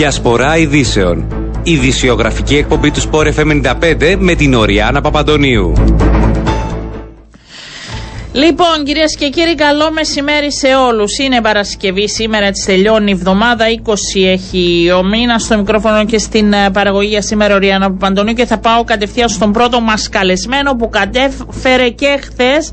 Διασπορά ειδήσεων. Ειδησιογραφική εκπομπή του Sport FM 95 με την Οριάνα Παπαντονίου. Λοιπόν, κυρίες και κύριοι, καλό μεσημέρι σε όλους. Είναι Παρασκευή σήμερα, έτσι τελειώνει η εβδομάδα. 20 έχει ο μήνας στο μικρόφωνο και στην ε, παραγωγή για σήμερα ο Ριάννα Παπαντονίου. Και θα πάω κατευθείαν στον πρώτο μας καλεσμένο που κατέφερε και χθες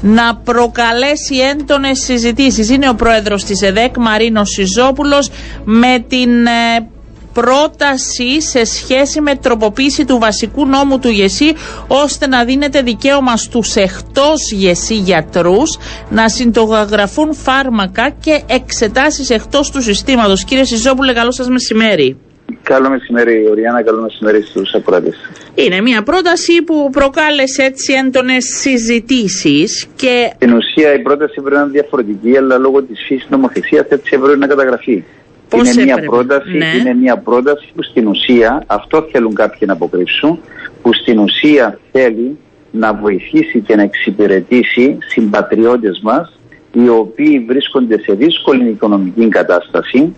να προκαλέσει έντονες συζητήσεις. Είναι ο πρόεδρος της ΕΔΕΚ, Μαρίνος Σιζόπουλος, με την ε, πρόταση σε σχέση με τροποποίηση του βασικού νόμου του ΓΕΣΥ ώστε να δίνεται δικαίωμα στους εκτός ΓΕΣΥ γιατρούς να συντογραφούν φάρμακα και εξετάσεις εκτός του συστήματος. Κύριε Σιζόπουλε, καλό σας μεσημέρι. Καλό μεσημέρι, Οριάννα. Καλό μεσημέρι στους ακροατές. Είναι μια πρόταση που προκάλεσε έτσι έντονες συζητήσεις και. Στην ουσία η πρόταση πρέπει να είναι διαφορετική, αλλά λόγω της φύσης νομοθεσίας έτσι έπρεπε να καταγραφεί είναι μια, πρόταση, ναι. είναι μια πρόταση που στην ουσία, αυτό θέλουν κάποιοι να αποκρύψουν, που στην ουσία θέλει να βοηθήσει και να εξυπηρετήσει συμπατριώτες μας οι οποίοι βρίσκονται σε δύσκολη οικονομική κατάσταση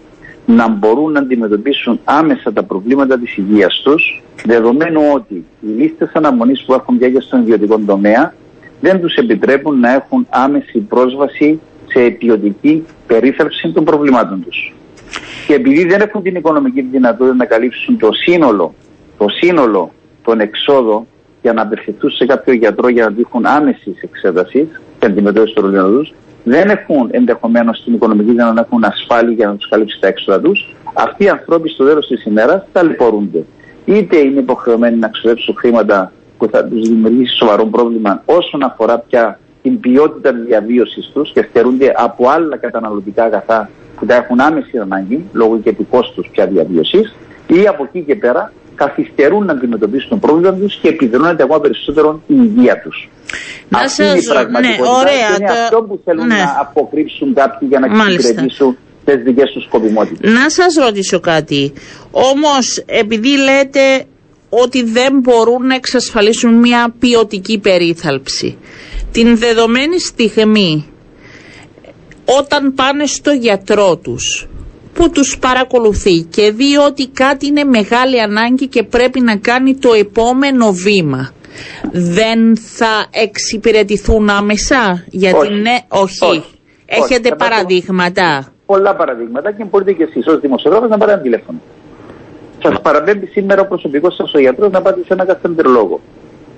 να μπορούν να αντιμετωπίσουν άμεσα τα προβλήματα της υγείας τους δεδομένου ότι οι λίστες αναμονής που έχουν πια και στον ιδιωτικό τομέα δεν τους επιτρέπουν να έχουν άμεση πρόσβαση σε ποιοτική περίθαλψη των προβλημάτων τους. Και επειδή δεν έχουν την οικονομική δυνατότητα να καλύψουν το σύνολο, το σύνολο των εξόδων για να απευθυνθούν σε κάποιο γιατρό για να τύχουν άμεσης εξέτασης και αντιμετώπιση των προβλήματων τους, δεν έχουν ενδεχομένως την οικονομική δυνατότητα να έχουν ασφάλεια για να τους καλύψει τα έξοδα τους, αυτοί οι άνθρωποι στο τέλος της ημέρας ταλαιπωρούνται. Είτε είναι υποχρεωμένοι να ξοδέψουν χρήματα που θα τους δημιουργήσει σοβαρό πρόβλημα όσον αφορά πια την ποιότητα διαβίωσης τους και στερούνται από άλλα καταναλωτικά αγαθά που τα έχουν άμεση ανάγκη λόγω και τους κόστου πια διαβίωσης, ή από εκεί και πέρα καθυστερούν να αντιμετωπίσουν το πρόβλημα τους και επιδρώνεται ακόμα περισσότερο η υγεία τους. Να σας είναι ναι, ωραία, είναι αυτό που θέλουν ναι. να αποκρύψουν κάποιοι για να εξυπηρετήσουν τις δικές τους σκοπιμότητες. Να σας ρωτήσω κάτι. Όμως, επειδή λέτε ότι δεν μπορούν να εξασφαλίσουν μια ποιοτική περίθαλψη, την δεδομένη στιγμή όταν πάνε στο γιατρό τους που τους παρακολουθεί και δει ότι κάτι είναι μεγάλη ανάγκη και πρέπει να κάνει το επόμενο βήμα δεν θα εξυπηρετηθούν άμεσα; Γιατί όχι. ναι, όχι. Έχετε παραδείγματα; Πολλά παραδείγματα και μπορείτε και εσείς ως δημοσιογράφος να πάρετε ένα τηλέφωνο. Σας παραπέμπει σήμερα ο προσωπικός σας ο γιατρός να πάτε σε ένα καθεντρολόγο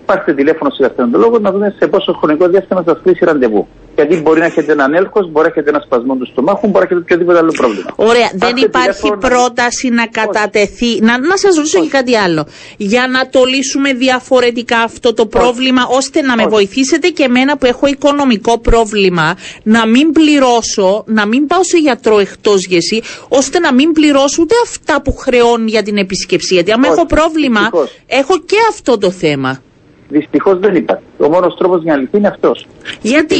πάρτε τηλέφωνο σε γαστροντολόγο να δούμε σε πόσο χρονικό διάστημα σα κλείσει ραντεβού. Γιατί μπορεί να έχετε έναν έλκο, μπορεί να έχετε ένα σπασμό του στομάχου, μπορεί να έχετε οποιοδήποτε άλλο πρόβλημα. Ωραία. Δεν υπάρχει πρόταση να κατατεθεί. Να, να σας ρωτήσω και κάτι άλλο. Για να το λύσουμε διαφορετικά αυτό το πρόβλημα, ώστε να με βοηθήσετε και εμένα που έχω οικονομικό πρόβλημα, να μην πληρώσω, να μην πάω σε γιατρό εκτός γεσί, ώστε να μην πληρώσω ούτε αυτά που χρεώνει για την επισκεψή. Γιατί αν έχω πρόβλημα, έχω και αυτό το θέμα. Δυστυχώς δεν υπάρχει. Ο μόνος τρόπος για να λυθεί είναι αυτός. Γιατί,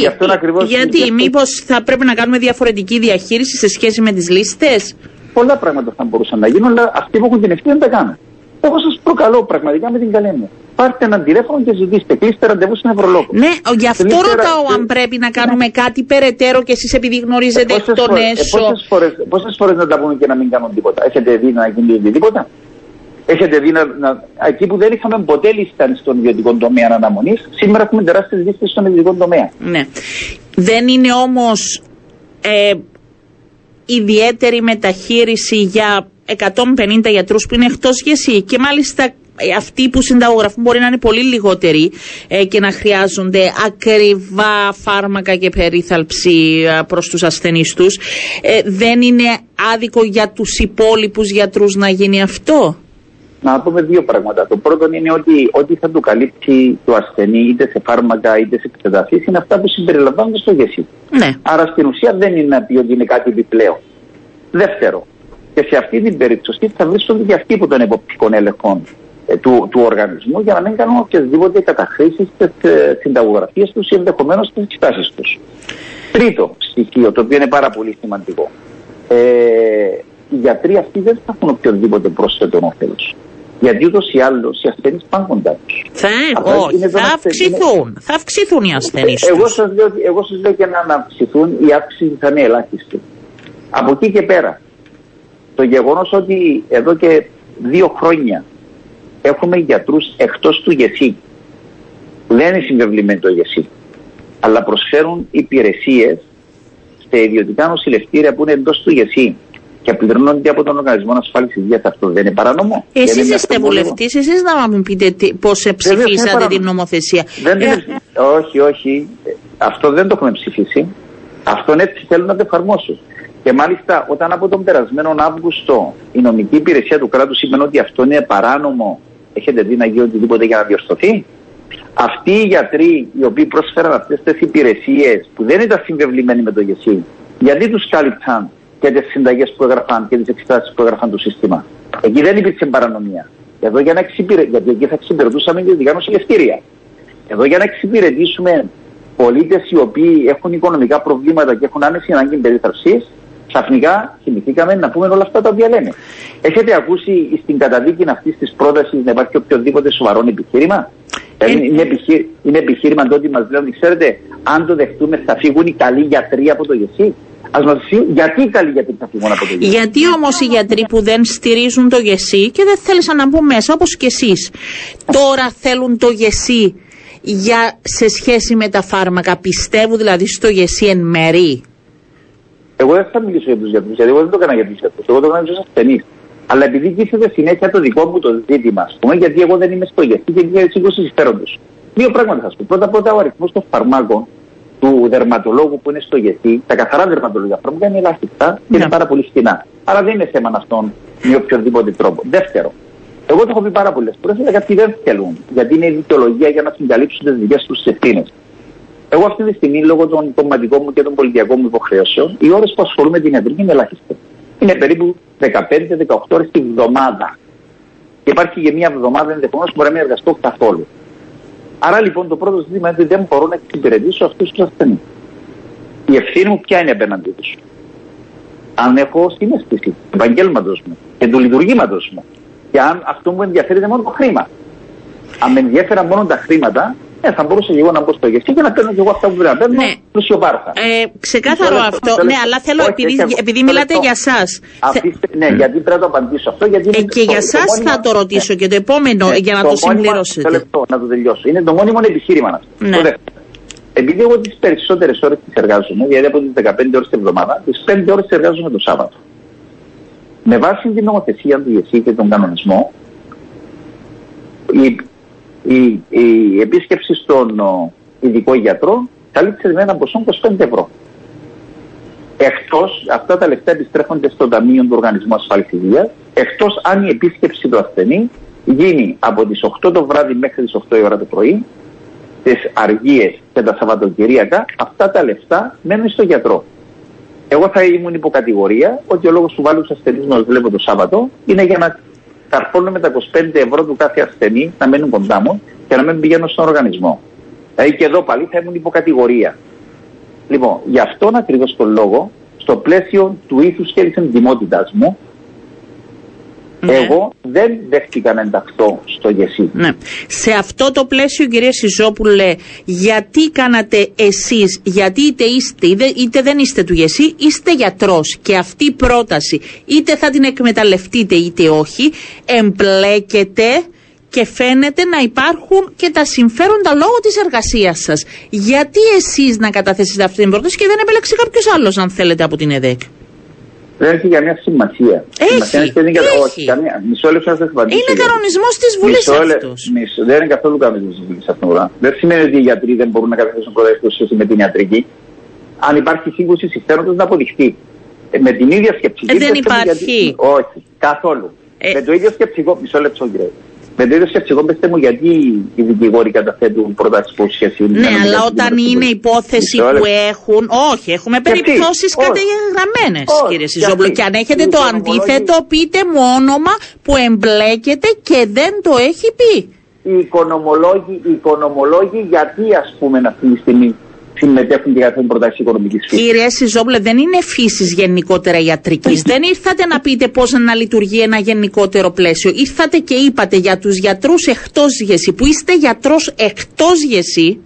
γιατί μήπως θα πρέπει να κάνουμε διαφορετική διαχείριση σε σχέση με τις λίστες; Πολλά πράγματα θα μπορούσαν να γίνουν, αλλά αυτοί που έχουν την ευθύνη δεν τα κάνουν. Εγώ σας προκαλώ πραγματικά με την καλή μου. Πάρτε ένα τηλέφωνο και ζητήστε. Κλείστε ραντεβού στην Ευρωλόγο. Ναι, γι' αυτό Κλείστε ρωτάω αν πρέπει να κάνουμε ναι. κάτι περαιτέρω και εσείς επειδή γνωρίζετε εκ των έσω. Πόσες φορέ να τα πούμε και να μην κάνουν τίποτα. Έχετε δει να γίνει τίποτα. Έχετε δει να, να, εκεί που δεν είχαμε ποτέ λίστα στον ιδιωτικό τομέα αναμονής, σήμερα έχουμε τεράστιες λίστες στον ιδιωτικό τομέα. Ναι. Δεν είναι όμως ε, ιδιαίτερη μεταχείριση για 150 γιατρούς που είναι εκτός γεσί και μάλιστα ε, αυτοί που συνταγογραφούν μπορεί να είναι πολύ λιγότεροι ε, και να χρειάζονται ακριβά φάρμακα και περίθαλψη ε, προς τους ασθενείς τους. Ε, δεν είναι άδικο για τους υπόλοιπους γιατρούς να γίνει αυτό; Να πούμε δύο πράγματα. Το πρώτο είναι ότι ό,τι θα του καλύψει το ασθενή είτε σε φάρμακα είτε σε εξετασίε είναι αυτά που συμπεριλαμβάνονται στο γεσί. Ναι. Άρα στην ουσία δεν είναι να πει ότι είναι κάτι επιπλέον. Δεύτερο, και σε αυτή την περίπτωση θα βρίσκονται και αυτοί που των εποπτικών έλεγχων ε, του, του οργανισμού για να μην κάνουν οποιασδήποτε καταχρήσεις στις συνταγογραφίες τους ή ενδεχομένως στις εξετάσει τους. Τρίτο στοιχείο, το οποίο είναι πάρα πολύ σημαντικό. Ε, οι γιατροί αυτοί δεν θα έχουν οποιοδήποτε πρόσθετο όφελος. Γιατί ούτως ή άλλως οι ασθενείς πάνε κοντά τους. Θα, όχι, θα αυξηθούν. Είναι... Θα αυξηθούν οι ασθενείς. Εγώ σας λέω, εγώ σας λέω και να αυξηθούν, η αύξηση θα είναι ελάχιστη. Από εκεί και πέρα, το γεγονός ότι εδώ και δύο χρόνια έχουμε γιατρούς εκτός του ΓΕΣΥ. Δεν είναι συμβεβλημένο το ΓΕΣΥ. Αλλά προσφέρουν υπηρεσίες σε ιδιωτικά νοσηλευτήρια που είναι εντός του ΓΕΣΥ και πληρώνονται από τον Οργανισμό Ασφάλισης Υγεία. Αυτό δεν είναι παράνομο. Εσείς είστε βουλευτής, εσείς να μου πείτε πώς ψηφίσατε την νομοθεσία. Δεν ε, όχι, όχι. Αυτό δεν το έχουμε ψηφίσει. Αυτό έτσι θέλουν να το εφαρμόσουν. Και μάλιστα όταν από τον περασμένο Αύγουστο η νομική υπηρεσία του κράτους είπε ότι αυτό είναι παράνομο, έχετε δει να γίνει οτιδήποτε για να διορθωθεί; Αυτοί οι γιατροί οι οποίοι πρόσφεραν αυτές τις υπηρεσίες που δεν ήταν συμβεβλημένοι με το ΓΕΣΥ, γιατί τους κάλυψαν; Και τις συνταγές που έγραφαν και τις εξετάσεις που έγραφαν το σύστημα. Εκεί δεν υπήρξε παρανομία. Εδώ για να εξυπηρε... Γιατί εκεί θα εξυπηρετούσαμε και δικά νοσηλευτήρια. Εδώ για να εξυπηρετήσουμε πολίτες οι οποίοι έχουν οικονομικά προβλήματα και έχουν άμεση ανάγκη περίθαλψη, ξαφνικά θυμηθήκαμε να πούμε όλα αυτά τα οποία λέμε. Έχετε ακούσει στην καταδίκη αυτής της πρότασης να υπάρχει οποιοδήποτε σοβαρό επιχείρημα; Ε, είναι, επιχείρημα, είναι επιχείρημα το ότι μας λένε, ξέρετε, αν το δεχτούμε θα φύγουν οι καλοί γιατροί από το ΓΕΣΥ; Α μας πει γιατί οι καλοί γιατροί θα φύγουν από το ΓΕΣΥ. Γιατί όμως οι γιατροί που δεν στηρίζουν το ΓΕΣΥ και δεν θέλησαν να μπουν μέσα όπως και εσείς, τώρα θέλουν το ΓΕΣΥ για, σε σχέση με τα φάρμακα. Πιστεύουν δηλαδή στο ΓΕΣΥ εν μέρη; Εγώ δεν θα μιλήσω για τους γιατρούς, γιατί εγώ δεν το έκανα για τους γιατρούς. Εγώ το έκανα για τους ασθενείς. Αλλά επειδή κοίταξε συνέχεια το δικό μου το ζήτημα, ας πούμε, γιατί εγώ δεν είμαι στο ΓΕΣΥ και για σύγκρουση συμφέροντος. Δύο πράγματα θα σου πω. Πρώτα πρώτα ο αριθμός των φαρμάκων του δερματολόγου που είναι στο ΓΕΣΥ, τα καθαρά δερματολογικά φάρμακα είναι ελάχιστα και είναι ναι. πάρα πολύ φτηνά. Άρα δεν είναι θέμα αυτών με οποιοδήποτε τρόπο. Δεύτερο, εγώ το έχω πει πάρα πολλές φορές, αλλά γιατί δεν θέλουν. Γιατί είναι η δικαιολογία για να συγκαλύψουν τις δικές τους ευθύνες. Εγώ αυτή τη στιγμή, λόγω των κομματικών μου και των πολιτιακών μου υποχρεώσεων, οι ώρες που ασχολούμαι με την ιατρική είναι ελάχιστες. Είναι περίπου 15-18 ώρες τη βδομάδα. Και υπάρχει και μια εβδομάδα ενδεχομένως που μπορεί να μην εργαστώ καθόλου. Άρα λοιπόν το πρώτο ζήτημα είναι ότι δεν μπορώ να εξυπηρετήσω αυτούς του ασθενεί. Η ευθύνη μου ποια είναι απέναντί τους. Αν έχω συνέστηση του επαγγέλματος μου και του λειτουργήματος μου, και αν αυτό μου ενδιαφέρει μόνο το χρήμα. Αν με ενδιαφέραν μόνο τα χρήματα, ε, θα μπορούσα και εγώ να μπω στο γεσί και να παίρνω και εγώ αυτά που πρέπει να παίρνω ναι. πλουσιοπάρθα. Ε, ξεκάθαρο Μισό, αυτό. ναι, αλλά θέλω, όχι, επειδή, όχι, επειδή μιλάτε για εσά. Ναι, γιατί πρέπει να το απαντήσω αυτό. Γιατί ε, και για εσά θα το ρωτήσω ναι. και το επόμενο ναι, για να το, το συμπληρώσετε. Λεπτό, να το τελειώσω. Είναι το μόνιμο επιχείρημα αυτό. Ναι. Επειδή εγώ τις περισσότερες ώρες τις εργάζομαι, δηλαδή από τις 15 ώρες την εβδομάδα, τις 5 ώρες τις εργάζομαι το Σάββατο. Με βάση την νομοθεσία του ΙΕΣΥ και τον κανονισμό, η η, η επίσκεψη στον ειδικό γιατρό καλύπτει με ένα ποσό 25 ευρώ. Εκτός, αυτά τα λεφτά επιστρέφονται στο Ταμείο του Οργανισμού Ασφάλισης Υγείας, εκτός αν η επίσκεψη του ασθενή γίνει από τις 8 το βράδυ μέχρι τις 8 η ώρα το πρωί, τις αργίες και τα Σαββατοκυριακά, αυτά τα λεφτά μένουν στο γιατρό. Εγώ θα ήμουν υποκατηγορία ότι ο λόγο που βάλω τους ασθενείς να βλέπω το Σάββατο είναι για να καρφώνουμε τα 25 ευρώ του κάθε ασθενή να μένουν κοντά μου και να μην πηγαίνουν στον οργανισμό. Δηλαδή και εδώ πάλι θα ήμουν υποκατηγορία. Λοιπόν, γι' αυτόν ακριβώς τον λόγο, στο πλαίσιο του ήθους και της εντυμότητα μου, ναι. Εγώ δεν δέχτηκα να ενταχθώ στο ΓΕΣΥ. Ναι. Σε αυτό το πλαίσιο, κυρία Σιζόπουλε, γιατί κάνατε εσείς, γιατί είτε είστε είτε δεν είστε του ΓΕΣΥ, είστε γιατρός. Και αυτή η πρόταση, είτε θα την εκμεταλλευτείτε είτε όχι, εμπλέκεται και φαίνεται να υπάρχουν και τα συμφέροντα λόγω της εργασίας σας. Γιατί εσείς να καταθέσετε αυτή την πρόταση και δεν επέλεξε κάποιος άλλος αν θέλετε από την ΕΔΕΚ; Δεν έχει καμία σημασία. Έχει, σημασία έχει. έχει. Όχι, καμία. Μισό λεπτό να σα απαντήσω. Είναι κανονισμός της Βουλής αυτός. Δεν είναι καθόλου κανονισμός της Βουλής αυτός. Δεν σημαίνει ότι οι γιατροί δεν μπορούν να καταθέσουν προτάσει σχέση με την ιατρική. Αν υπάρχει σύγκρουση συμφέροντος να αποδειχθεί. Ε, με την ίδια σκεψική. Ε, δεν υπάρχει. Γιατί... Όχι, καθόλου. Ε... Με το ίδιο σκεψικό. Μισό λεπτό, κύριε. Με το ίδιο σκεφτικό, πετε μου, γιατί οι δικηγόροι καταθέτουν προτάσεις που σχέση Ναι, αλλά όταν είναι υπόθεση που έχουν. Όχι, έχουμε περιπτώσεις καταγεγραμμένες, κύριε Σιζόμπλο. Και αν έχετε το αντίθετο, πείτε μου όνομα που εμπλέκεται και δεν το έχει πει. Οι οικονομολόγοι, οι οικονομολόγοι γιατί ας πούμε αυτή τη στιγμή συμμετέχουν και καθόλου προτάσεις οικονομικής φύσης. Κύριε Σιζόμπλε, δεν είναι φύσης γενικότερα ιατρικής. δεν ήρθατε να πείτε πώς να λειτουργεί ένα γενικότερο πλαίσιο. Ήρθατε και είπατε για τους γιατρούς εκτός γεσί, που είστε γιατρός εκτός γεσί,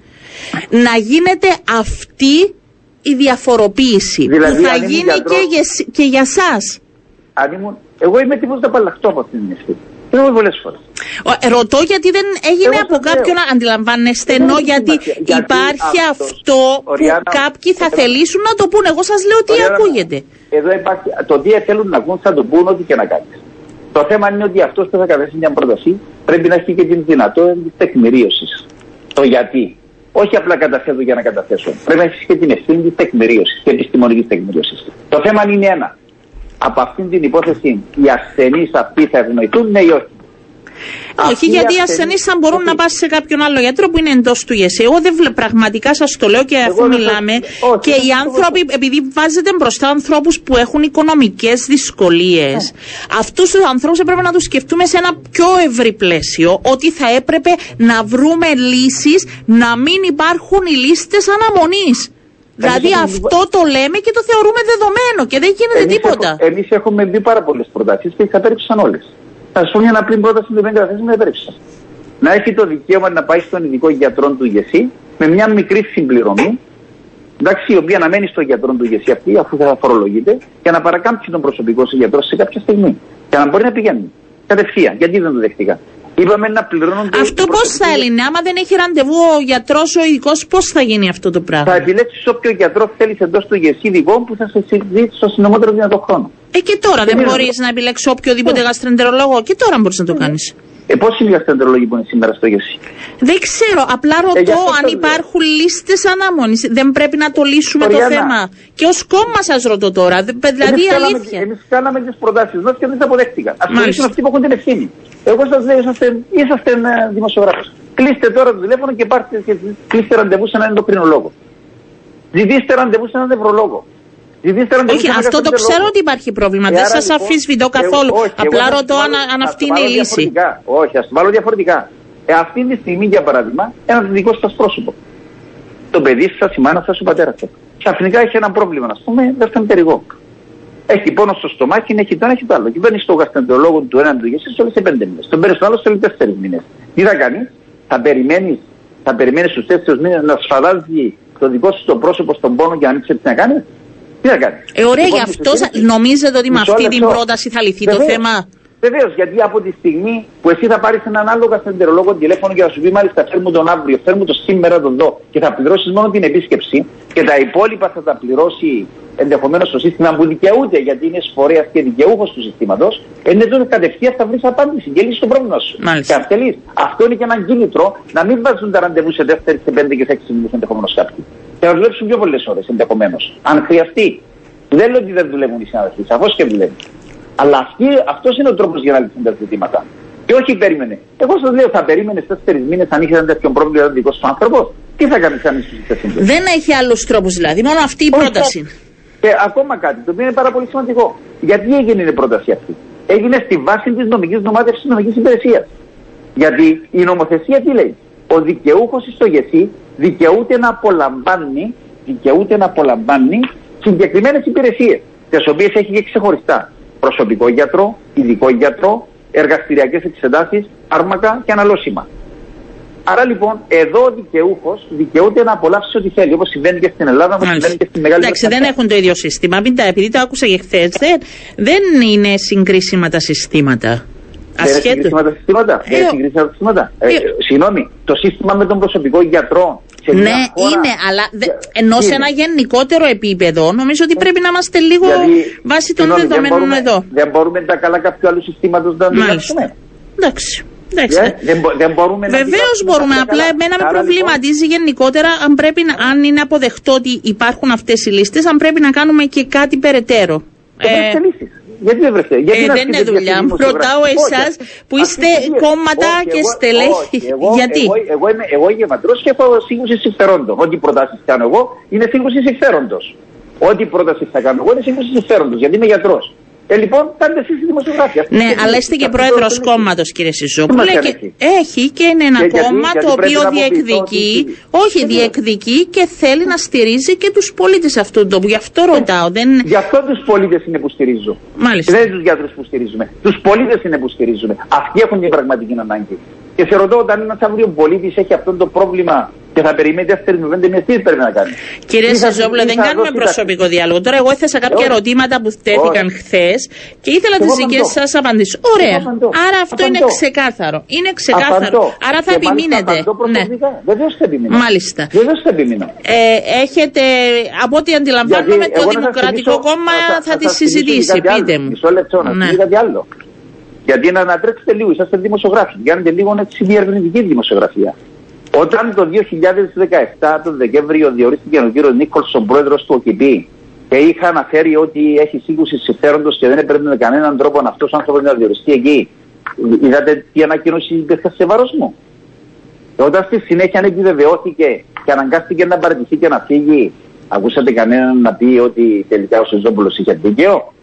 να γίνεται αυτή η διαφοροποίηση. Δηλαδή, που θα γίνει και για, και για σας. αν ήμουν, εγώ είμαι τύπος να απαλλαχτώ από αυτήν την ευθύνη. Το έχω πολλές φορές. Ρωτώ γιατί δεν έγινε από κάποιον, αντιλαμβάνεστε, ενώ γιατί, υπάρχει αυτός, που κάποιοι θα θελήσουν να το πούνε. Εγώ σας λέω τι ακούγεται. Εδώ υπάρχει, το τι θέλουν να ακούν θα το πούνε ό,τι και να κάνεις. Το θέμα είναι ότι αυτός που θα καταθέσει μια πρόταση πρέπει να έχει και την δυνατότητα τη τεκμηρίωσης. Το γιατί. Όχι απλά καταθέτω για να καταθέσω. Πρέπει να έχεις και την ευθύνη της τεκμηρίωσης, της επιστημονικής τεκμηρίωσης. Το θέμα είναι ένα από αυτήν την υπόθεση οι ασθενείς αυτοί θα ευνοηθούν, ναι ή όχι; Όχι, γιατί οι ασθενεί θα μπορούν να πάνε σε κάποιον άλλο γιατρό που είναι εντός του ΓΕΣΥ. Εγώ δεν βλέπω, πραγματικά σας το λέω και αφού μιλάμε. και οι άνθρωποι, επειδή βάζετε μπροστά ανθρώπους που έχουν οικονομικές δυσκολίες, ναι. αυτούς τους ανθρώπους έπρεπε να τους σκεφτούμε σε ένα πιο ευρύ πλαίσιο. Ότι θα έπρεπε να βρούμε λύσεις να μην υπάρχουν οι λίστες αναμονής. Δηλαδή αυτό το λέμε και το θεωρούμε δεδομένο και δεν γίνεται εμείς τίποτα. Εμεί εμείς έχουμε δει πάρα πολλές προτάσεις και τι απέρριψαν όλες. Θα σου πω μια απλή πρόταση που δεν καταθέσει με απέρριψαν. Να έχει το δικαίωμα να πάει στον ειδικό γιατρό του ηγεσί με μια μικρή συμπληρωμή εντάξει, η οποία να μένει στον γιατρό του ηγεσί αυτή, αφού θα φορολογείται, και να παρακάμψει τον προσωπικό σε γιατρό σε κάποια στιγμή. Και να μπορεί να πηγαίνει. Κατευθείαν. Γιατί δεν το δεχτήκα. Είπαμε να πληρώνονται. Αυτό πώς θα έλυνε, άμα δεν έχει ραντεβού ο γιατρός ο ειδικός, πώς θα γίνει αυτό το πράγμα; Θα επιλέξεις όποιο γιατρό θέλεις εντός του ηγεσί ειδικό που θα σε συζητήσει στο συνομότερο δυνατό χρόνο. Ε, και τώρα δεν μπορείς να επιλέξεις οποιοδήποτε ε. γαστρεντερολόγο, και τώρα μπορείς να το κάνεις. Ε, πώς είναι οι γαστρεντερολόγοι που είναι σήμερα στο ΓΕΣΥ. Δεν ξέρω. Απλά ε, ρωτώ ε, αν υπάρχουν λίστες ανάμονη. Δεν πρέπει να το λύσουμε το θέμα. Και ως κόμμα σας ρωτώ τώρα. Δηλαδή εμείς αλήθεια. Εμείς κάναμε τις προτάσεις μας και δεν τις αποδέχτηκαν. Α μιλήσουν αυτοί που έχουν την ευθύνη. Εγώ σας λέω, είσαστε, είσαστε δημοσιογράφος. Κλείστε τώρα το τηλέφωνο και πάρτε και κλείστε ραντεβού σε έναν ενδοκρινολόγο. Ζητήστε ραντεβού σε έναν νευρολόγο. Όχι, αυτό το ξέρω ότι υπάρχει πρόβλημα. Δεν σας λοιπόν, αφισβητώ καθόλου. Απλά ρωτώ αν, αυτή είναι η λύση. Όχι, ας το βάλω διαφορετικά. Ε, αυτή τη στιγμή, για παράδειγμα, ένας δικός σας πρόσωπος. Το παιδί σας, η μάνα σας, ο πατέρας σας. Ξαφνικά έχει ένα πρόβλημα, ας πούμε, περιγό. Έχει πόνο στο στομάχι, έχει το ένα, έχει το άλλο. Και παίρνει στο γαστρεντολόγο του έναν του γεσί, σε πέντε μήνες. Τον παίρνεις στο άλλο, σε τέσσερι μήνες. Τι θα κάνεις, θα περιμένεις θα περιμένεις στου τέσσερις μήνες να σφαδάζει το δικό σου το πρόσωπο στον πόνο και να μην ξέρεις τι να κάνεις; Τι να κάνεις; Ε, ωραία, γι' αυτός νομίζετε ότι με αυτή την πρόταση θα λυθεί το θέμα; Βεβαίως, γιατί από τη στιγμή που εσύ θα πάρεις έναν άλλο καθεντερολόγο τηλέφωνο και θα σου πει μάλιστα φέρνει τον αύριο, φέρνει το σήμερα τον δω και θα πληρώσεις μόνο την επίσκεψη και τα υπόλοιπα θα τα πληρώσει ενδεχομένως το σύστημα που δικαιούται γιατί είναι φορέας και δικαιούχος του συστήματος, είναι τότε κατευθείαν θα βρεις απάντηση και λύσεις το πρόβλημα σου. Μάλιστα. Και αυτελεί. Αυτό είναι και ένα κίνητρο να μην βάζουν τα ραντεβού σε δεύτερη, σε πέντε και σε έξι μήνε ενδεχομένως κάποιοι. Και να δουλέψουν πιο πολλές ώρες ενδεχομένως. Αν χρειαστεί. Δεν λέω ότι δεν δουλεύουν οι συναδελφοί, σαφώς και δουλεύουν. Αλλά αυτός είναι ο τρόπος για να λυθούν τα ζητήματα. Και όχι περίμενε. Εγώ σας λέω, θα περίμενε τέσσερις μήνες αν είχε ένα τέτοιο πρόβλημα δικό σου άνθρωπο. Τι θα κάνει αν είσαι Δεν έχει άλλους τρόπους δηλαδή. Μόνο αυτή η πρόταση. Και ακόμα κάτι το οποίο είναι πάρα πολύ σημαντικό. Γιατί έγινε η πρόταση αυτή; Έγινε στη βάση της νομικής νομάτευσης νομικής υπηρεσίας. Γιατί η νομοθεσία τι λέει; Ο δικαιούχος στο ΓΕΣΥ δικαιούται να απολαμβάνει, δικαιούται να απολαμβάνει συγκεκριμένες υπηρεσίες, τις οποίες έχει και ξεχωριστά. Προσωπικό γιατρό, ειδικό γιατρό, εργαστηριακές εξετάσεις, φάρμακα και αναλώσιμα. Άρα λοιπόν, εδώ ο δικαιούχος δικαιούται να απολαύσει ό,τι θέλει, όπως συμβαίνει και στην Ελλάδα, όπως συμβαίνει και στη Μεγάλη Εντάξει, δεν έχουν το ίδιο σύστημα. Μην τα, επειδή το άκουσα και χθες, δεν, δεν είναι συγκρίσιμα τα συστήματα. Δεν είναι συγκρίσιμα τα συστήματα. Ε, είναι συγκρίσιμα τα συστήματα. Ε, ε, συγγνώμη, το σύστημα με τον προσωπικό γιατρό ναι, είναι, αλλά δε, ενώ σε ένα γενικότερο επίπεδο νομίζω ότι πρέπει να είμαστε λίγο Γιατί, βάσει των δεδομένων εδώ. Δεν μπορούμε τα καλά κάποιου άλλου συστήματος να αντιλάξουμε. Εντάξει. Εντάξει. Yeah, δεν, δεν μπορούμε Βεβαίως μπορούμε. Απλά εμένα με προβληματίζει λοιπόν. γενικότερα αν, πρέπει να, αν είναι αποδεκτό ότι υπάρχουν αυτές οι λίστες, αν πρέπει να κάνουμε και κάτι περαιτέρω. Ε, γιατί δεν βρεθεί. Γιατί ε, δεν είναι δουλειά μου. Ρωτάω εσάς που είστε κόμματα όχι, και στελέχη. Γιατί; Εγώ, εγώ, είμαι, εγώ είμαι γεματρό και έχω σύγκρουση συμφερόντων. Ό,τι προτάσεις κάνω εγώ είναι σύγκρουση συμφέροντος. Ό,τι πρότασης θα κάνω εγώ είναι σύγκρουση συμφέροντος. Γιατί είμαι γιατρός. Ε, λοιπόν, κάντε εσείς τη δημοσιογράφια. Ναι, αλλά είστε και πρόεδρος κόμματος, κύριε Σιζόπουλο. Έχει. έχει και είναι ένα και κόμμα γιατί, το οποίο διεκδικεί, όχι διεκδικεί και θέλει να στηρίζει και τους πολίτες αυτού του τόπου. Γι' αυτό ρωτάω. Δεν... Γι' αυτό τους πολίτες είναι που στηρίζω. Μάλιστα. Δεν είναι τους γιατρούς που στηρίζουμε. Τους πολίτες είναι που στηρίζουμε. Αυτοί έχουν την πραγματική ανάγκη. Και σε ρωτώ, όταν ένας αύριο πολίτης έχει αυτό το πρόβλημα και θα περιμένει δεύτερη Νοβέμβρη με τι πρέπει να κάνει; Κύριε Σεζόπουλο, δεν κάνουμε προσωπικό διάλογο. Τώρα, εγώ έθεσα κάποια ερωτήματα που τέθηκαν χθες και ήθελα τις δικές σας απαντήσεις. Ωραία. Άρα αυτό είναι ξεκάθαρο. Είναι ξεκάθαρο. Άρα θα επιμείνετε. Ναι. Βεβαίω θα επιμείνω. Μάλιστα. Βεβαίω θα επιμείνω. Ε, έχετε, από ό,τι αντιλαμβάνομαι, το Δημοκρατικό Κόμμα θα τη συζητήσει. Πείτε μου. Μισό λεπτό να ναι. κάτι άλλο. Γιατί να ανατρέξετε λίγο, είσαστε δημοσιογράφοι. Κάνετε λίγο έτσι διαρευνητική δημοσιογραφία. Όταν το 2017, τον Δεκέμβριο, διορίστηκε ο κύριος Νίκολσον πρόεδρος του ΟΚΙΠΗ και είχα αναφέρει ότι έχει σύγκρουση συμφέροντος και δεν έπρεπε με κανέναν τρόπο αυτός ο άνθρωπος να διοριστεί εκεί. Είδατε τι ανακοίνωση υπήρχε σε βάρος μου. Όταν στη συνέχεια επιβεβαιώθηκε και αναγκάστηκε να παραιτηθεί και να φύγει, ακούσατε κανέναν να πει ότι τελικά ο Σεζόπουλο είχε δίκαιο;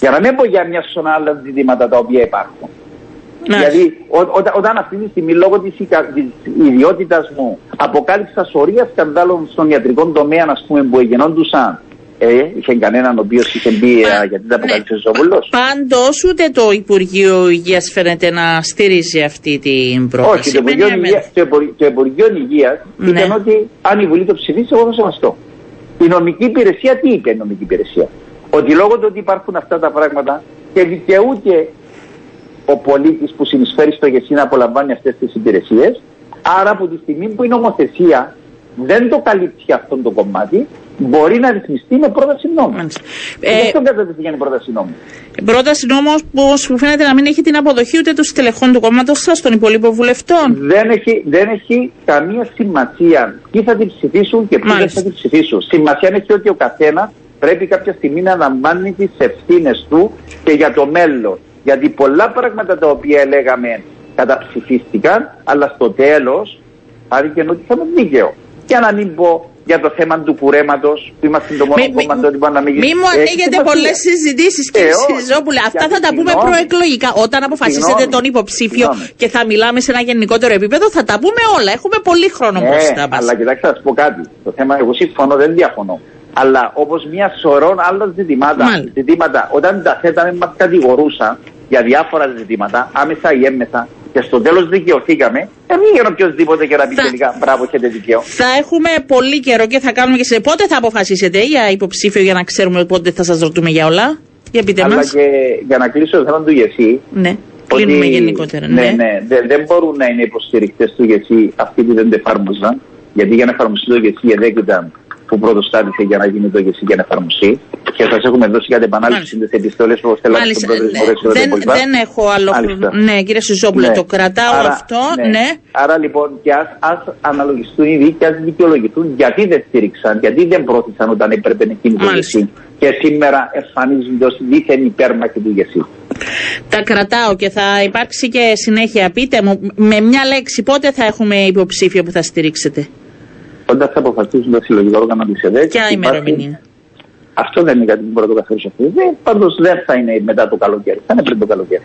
Για να μην πω για μια σωρά άλλα ζητήματα τα οποία υπάρχουν. Ναι. Δηλαδή, ό, ό, όταν αυτή τη στιγμή λόγω της ιδιότητας μου αποκάλυψα σωρία σκανδάλων στον ιατρικό τομέα, ας πούμε, που εγενόντουσαν ε, είχε κανέναν ο οποίος είχε μπει ε, γιατί τα αποκάλυψε ναι. ο Ζόβουλο. Πάντως ούτε το Υπουργείο Υγείας φαίνεται να στηρίζει αυτή την πρόταση. Όχι, το Υπουργείο, Υγείας, το Υπουργείο Υγείας ναι. είπε ότι αν η Βουλή το ψηφίσει, εγώ θα σεβαστώ. Η νομική υπηρεσία τι είπε η νομική υπηρεσία; Ότι λόγω του ότι υπάρχουν αυτά τα πράγματα και δικαιούται ο πολίτης που συνεισφέρει στο ΓΕΣΥ να απολαμβάνει αυτές τις υπηρεσίες. Άρα από τη στιγμή που η νομοθεσία δεν το καλύπτει αυτό το κομμάτι, μπορεί να ρυθμιστεί με πρόταση νόμου. Ε, δεν τον κατατεθεί για πρόταση νόμου. Πρόταση νόμου που φαίνεται να μην έχει την αποδοχή ούτε των στελεχών του κόμματος σας, των υπολείπων βουλευτών. Δεν έχει, δεν έχει καμία σημασία ποιοι θα την ψηφίσουν και ποιοι δεν θα την ψηφίσουν. Σημασία έχει ότι ο καθένας πρέπει κάποια στιγμή να αναμβάνει τις ευθύνες του και για το μέλλον. Γιατί πολλά πράγματα τα οποία λέγαμε καταψηφίστηκαν, αλλά στο τέλος άρχισε ότι είχαμε δίκαιο. Για να μην πω για το θέμα του κουρέματος, που είμαστε το μόνο κόμμα το ότι να μην Μη μου ανοίγετε πολλές συζητήσεις, κύριε ε, Σιζόπουλε. Αυτά θα τα πούμε προεκλογικά. Όταν αποφασίσετε τον υποψήφιο και θα μιλάμε σε ένα γενικότερο επίπεδο, θα τα πούμε όλα. Έχουμε πολύ χρόνο ε, μπροστά μας. Αλλά κοιτάξτε, να σας πω κάτι. Το θέμα, εγώ συμφωνώ, δεν διαφωνώ. Αλλά όπως μια σωρό άλλα ζητημάτα, ζητήματα, όταν τα θέταμε, μα κατηγορούσαν για διάφορα ζητήματα, άμεσα ή έμμεσα, και στο τέλος δικαιωθήκαμε, δεν πήγαινε οποιοδήποτε και να πει θα... τελικά μπράβο, έχετε δικαίω. Θα έχουμε πολύ καιρό και θα κάνουμε και σε πότε θα αποφασίσετε για υποψήφιο για να ξέρουμε πότε θα σας ρωτούμε για όλα. Για πείτε Αλλά μας. και για να κλείσω το θέμα του ΓΕΣΥ. Ναι. Κλείνουμε γενικότερα. Ναι, ναι, ναι δεν, δεν μπορούν να είναι υποστηρικτές του ΓΕΣΥ αυτοί που δεν το εφάρμοζαν. Γιατί για να εφαρμοστεί το ΓΕΣΥ δεν που πρώτος στάθηκε για να γίνει το ΓΕΣΥ για να εφαρμοστεί και σας έχουμε δώσει κάτι επανάληψη τι επιστολές που στέλνατε στον πρόεδρο ναι. δεν, δεν έχω άλλο χρόνο. Ναι, κύριε Σιζόπουλε, ναι. το κρατάω Άρα, αυτό. Ναι. ναι. Άρα λοιπόν και α αναλογιστούν ήδη και ας δικαιολογηθούν γιατί δεν στήριξαν, γιατί δεν πρόθεσαν όταν έπρεπε να γίνει το ΓΕΣΥ. Και σήμερα εμφανίζονται ως δίθεν υπέρμαχοι του ΓΕΣΥ. Τα κρατάω και θα υπάρξει και συνέχεια. Πείτε μου, με μια λέξη, πότε θα έχουμε υποψήφιο που θα στηρίξετε; Όταν θα αποφασίσουν τα συλλογικά όργανα τη ΕΔΕΚ. Ποια ημερομηνία; Αυτό δεν είναι κάτι που μπορώ να το καθορίσω αυτή. Πάντως δεν θα είναι μετά το καλοκαίρι. Θα είναι πριν το καλοκαίρι.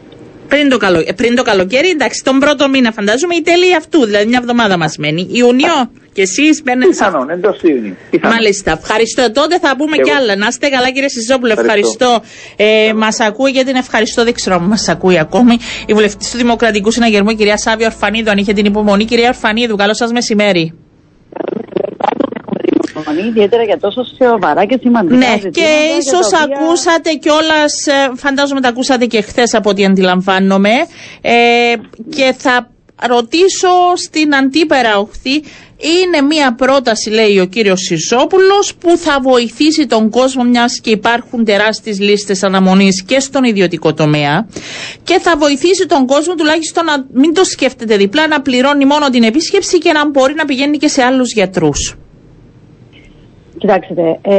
Πριν το, καλο... Ε, πριν το καλοκαίρι, εντάξει, τον πρώτο μήνα φαντάζομαι, η τέλη αυτού, δηλαδή μια εβδομάδα μας μένει. Ιουνιό και εσείς μπαίνετε. Πιθανόν, εντός Ιουνίου. Μάλιστα. Ευχαριστώ. Τότε θα πούμε κι άλλα. Να είστε καλά, κύριε Σιζόπουλο. Ευχαριστώ. Ε, μας ακούει γιατί είναι ευχαριστώ, δεν ξέρω αν μας ακούει ακόμη. Η βουλευτής του Δημοκρατικού Συναγερμού, κυρία Σάβη Ορφανίδου, αν είχε την υπομονή. Κυρία Ορφανίδου, καλό σας μεσημέρι ιδιαίτερα για τόσο σοβαρά και σημαντικά Ναι, και ίσως ακούσατε κιόλας, ε, φαντάζομαι τα ακούσατε και χθες από ό,τι αντιλαμβάνομαι. Ε, και θα ρωτήσω στην αντίπερα οχθή, είναι μια πρόταση, λέει ο κύριος Σιζόπουλος, που θα βοηθήσει τον κόσμο, μιας και υπάρχουν τεράστιες λίστες αναμονής και στον ιδιωτικό τομέα. Και θα βοηθήσει τον κόσμο τουλάχιστον να μην το σκέφτεται διπλά, να πληρώνει μόνο την επίσκεψη και να μπορεί να πηγαίνει και σε άλλους γιατρούς. Κοιτάξτε, ε,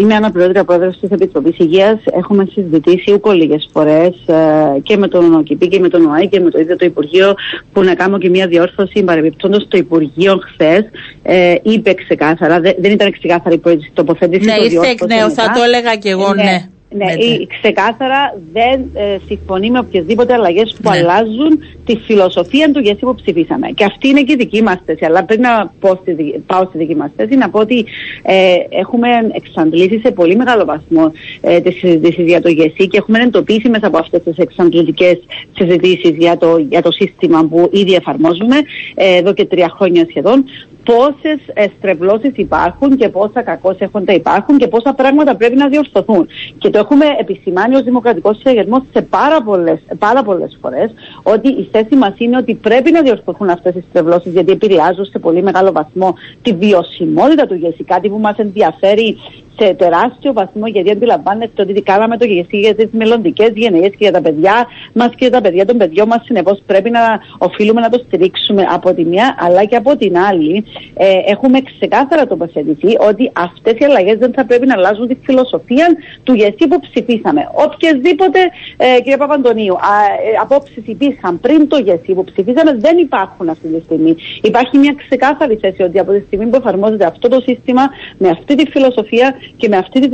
είμαι αναπληρώτρια πρόεδρος της Επιτροπής Υγείας. Έχουμε συζητήσει ούκο λίγες φορές ε, και με τον ΟΚΙΠΗ και με τον ΟΑΗ και με το ίδιο το Υπουργείο που να κάνω και μια διόρθωση. Παρεμπιπτόντως, το Υπουργείο χθες ε, είπε ξεκάθαρα, δεν ήταν ξεκάθαρη η τοποθέτηση. Ναι, ήρθε εκ νέου, θα το έλεγα και εγώ, ναι. ναι. Ναι, η, ξεκάθαρα δεν ε, συμφωνεί με οποιασδήποτε αλλαγές που ναι. αλλάζουν τη φιλοσοφία του γιατί που ψηφίσαμε. Και αυτή είναι και η δική μας θέση. Αλλά πριν να πω στη, πάω στη δική μας θέση, να πω ότι ε, έχουμε εξαντλήσει σε πολύ μεγάλο βαθμό ε, τις συζητήσεις για το ΓΕΣΥ και έχουμε εντοπίσει μέσα από αυτές τις εξαντλητικές συζητήσεις για το, για το σύστημα που ήδη εφαρμόζουμε ε, εδώ και τρία χρόνια σχεδόν πόσες στρεβλώσει υπάρχουν και πόσα κακώ έχοντα υπάρχουν και πόσα πράγματα πρέπει να διορθωθούν. Και το έχουμε επισημάνει ως Δημοκρατικός Συναγερμό σε πάρα πολλές πάρα πολλές φορές ότι η θέση μας είναι ότι πρέπει να διορθωθούν αυτές οι στρεβλώσει γιατί επηρεάζουν σε πολύ μεγάλο βαθμό τη βιωσιμότητα του ΓΕΣΥ, κάτι που μας ενδιαφέρει σε τεράστιο βαθμό γιατί αντιλαμβάνεστε ότι κάναμε το γεγονό για τις μελλοντικές γενναίες και για τα παιδιά μας και για τα παιδιά των παιδιών μας. Συνεπώς πρέπει να οφείλουμε να το στηρίξουμε από τη μια αλλά και από την άλλη. Ε, έχουμε ξεκάθαρα τοποθετηθεί ότι αυτές οι αλλαγές δεν θα πρέπει να αλλάζουν τη φιλοσοφία του ΓΕΣΥ που ψηφίσαμε. Οποιασδήποτε, ε, κύριε Παπαντονίου, ε, απόψεις υπήρχαν πριν το ΓΕΣΥ που ψηφίσαμε δεν υπάρχουν αυτή τη στιγμή. Υπάρχει μια ξεκάθαρη θέση ότι από τη στιγμή που εφαρμόζεται αυτό το σύστημα με αυτή τη φιλοσοφία και με αυτή την,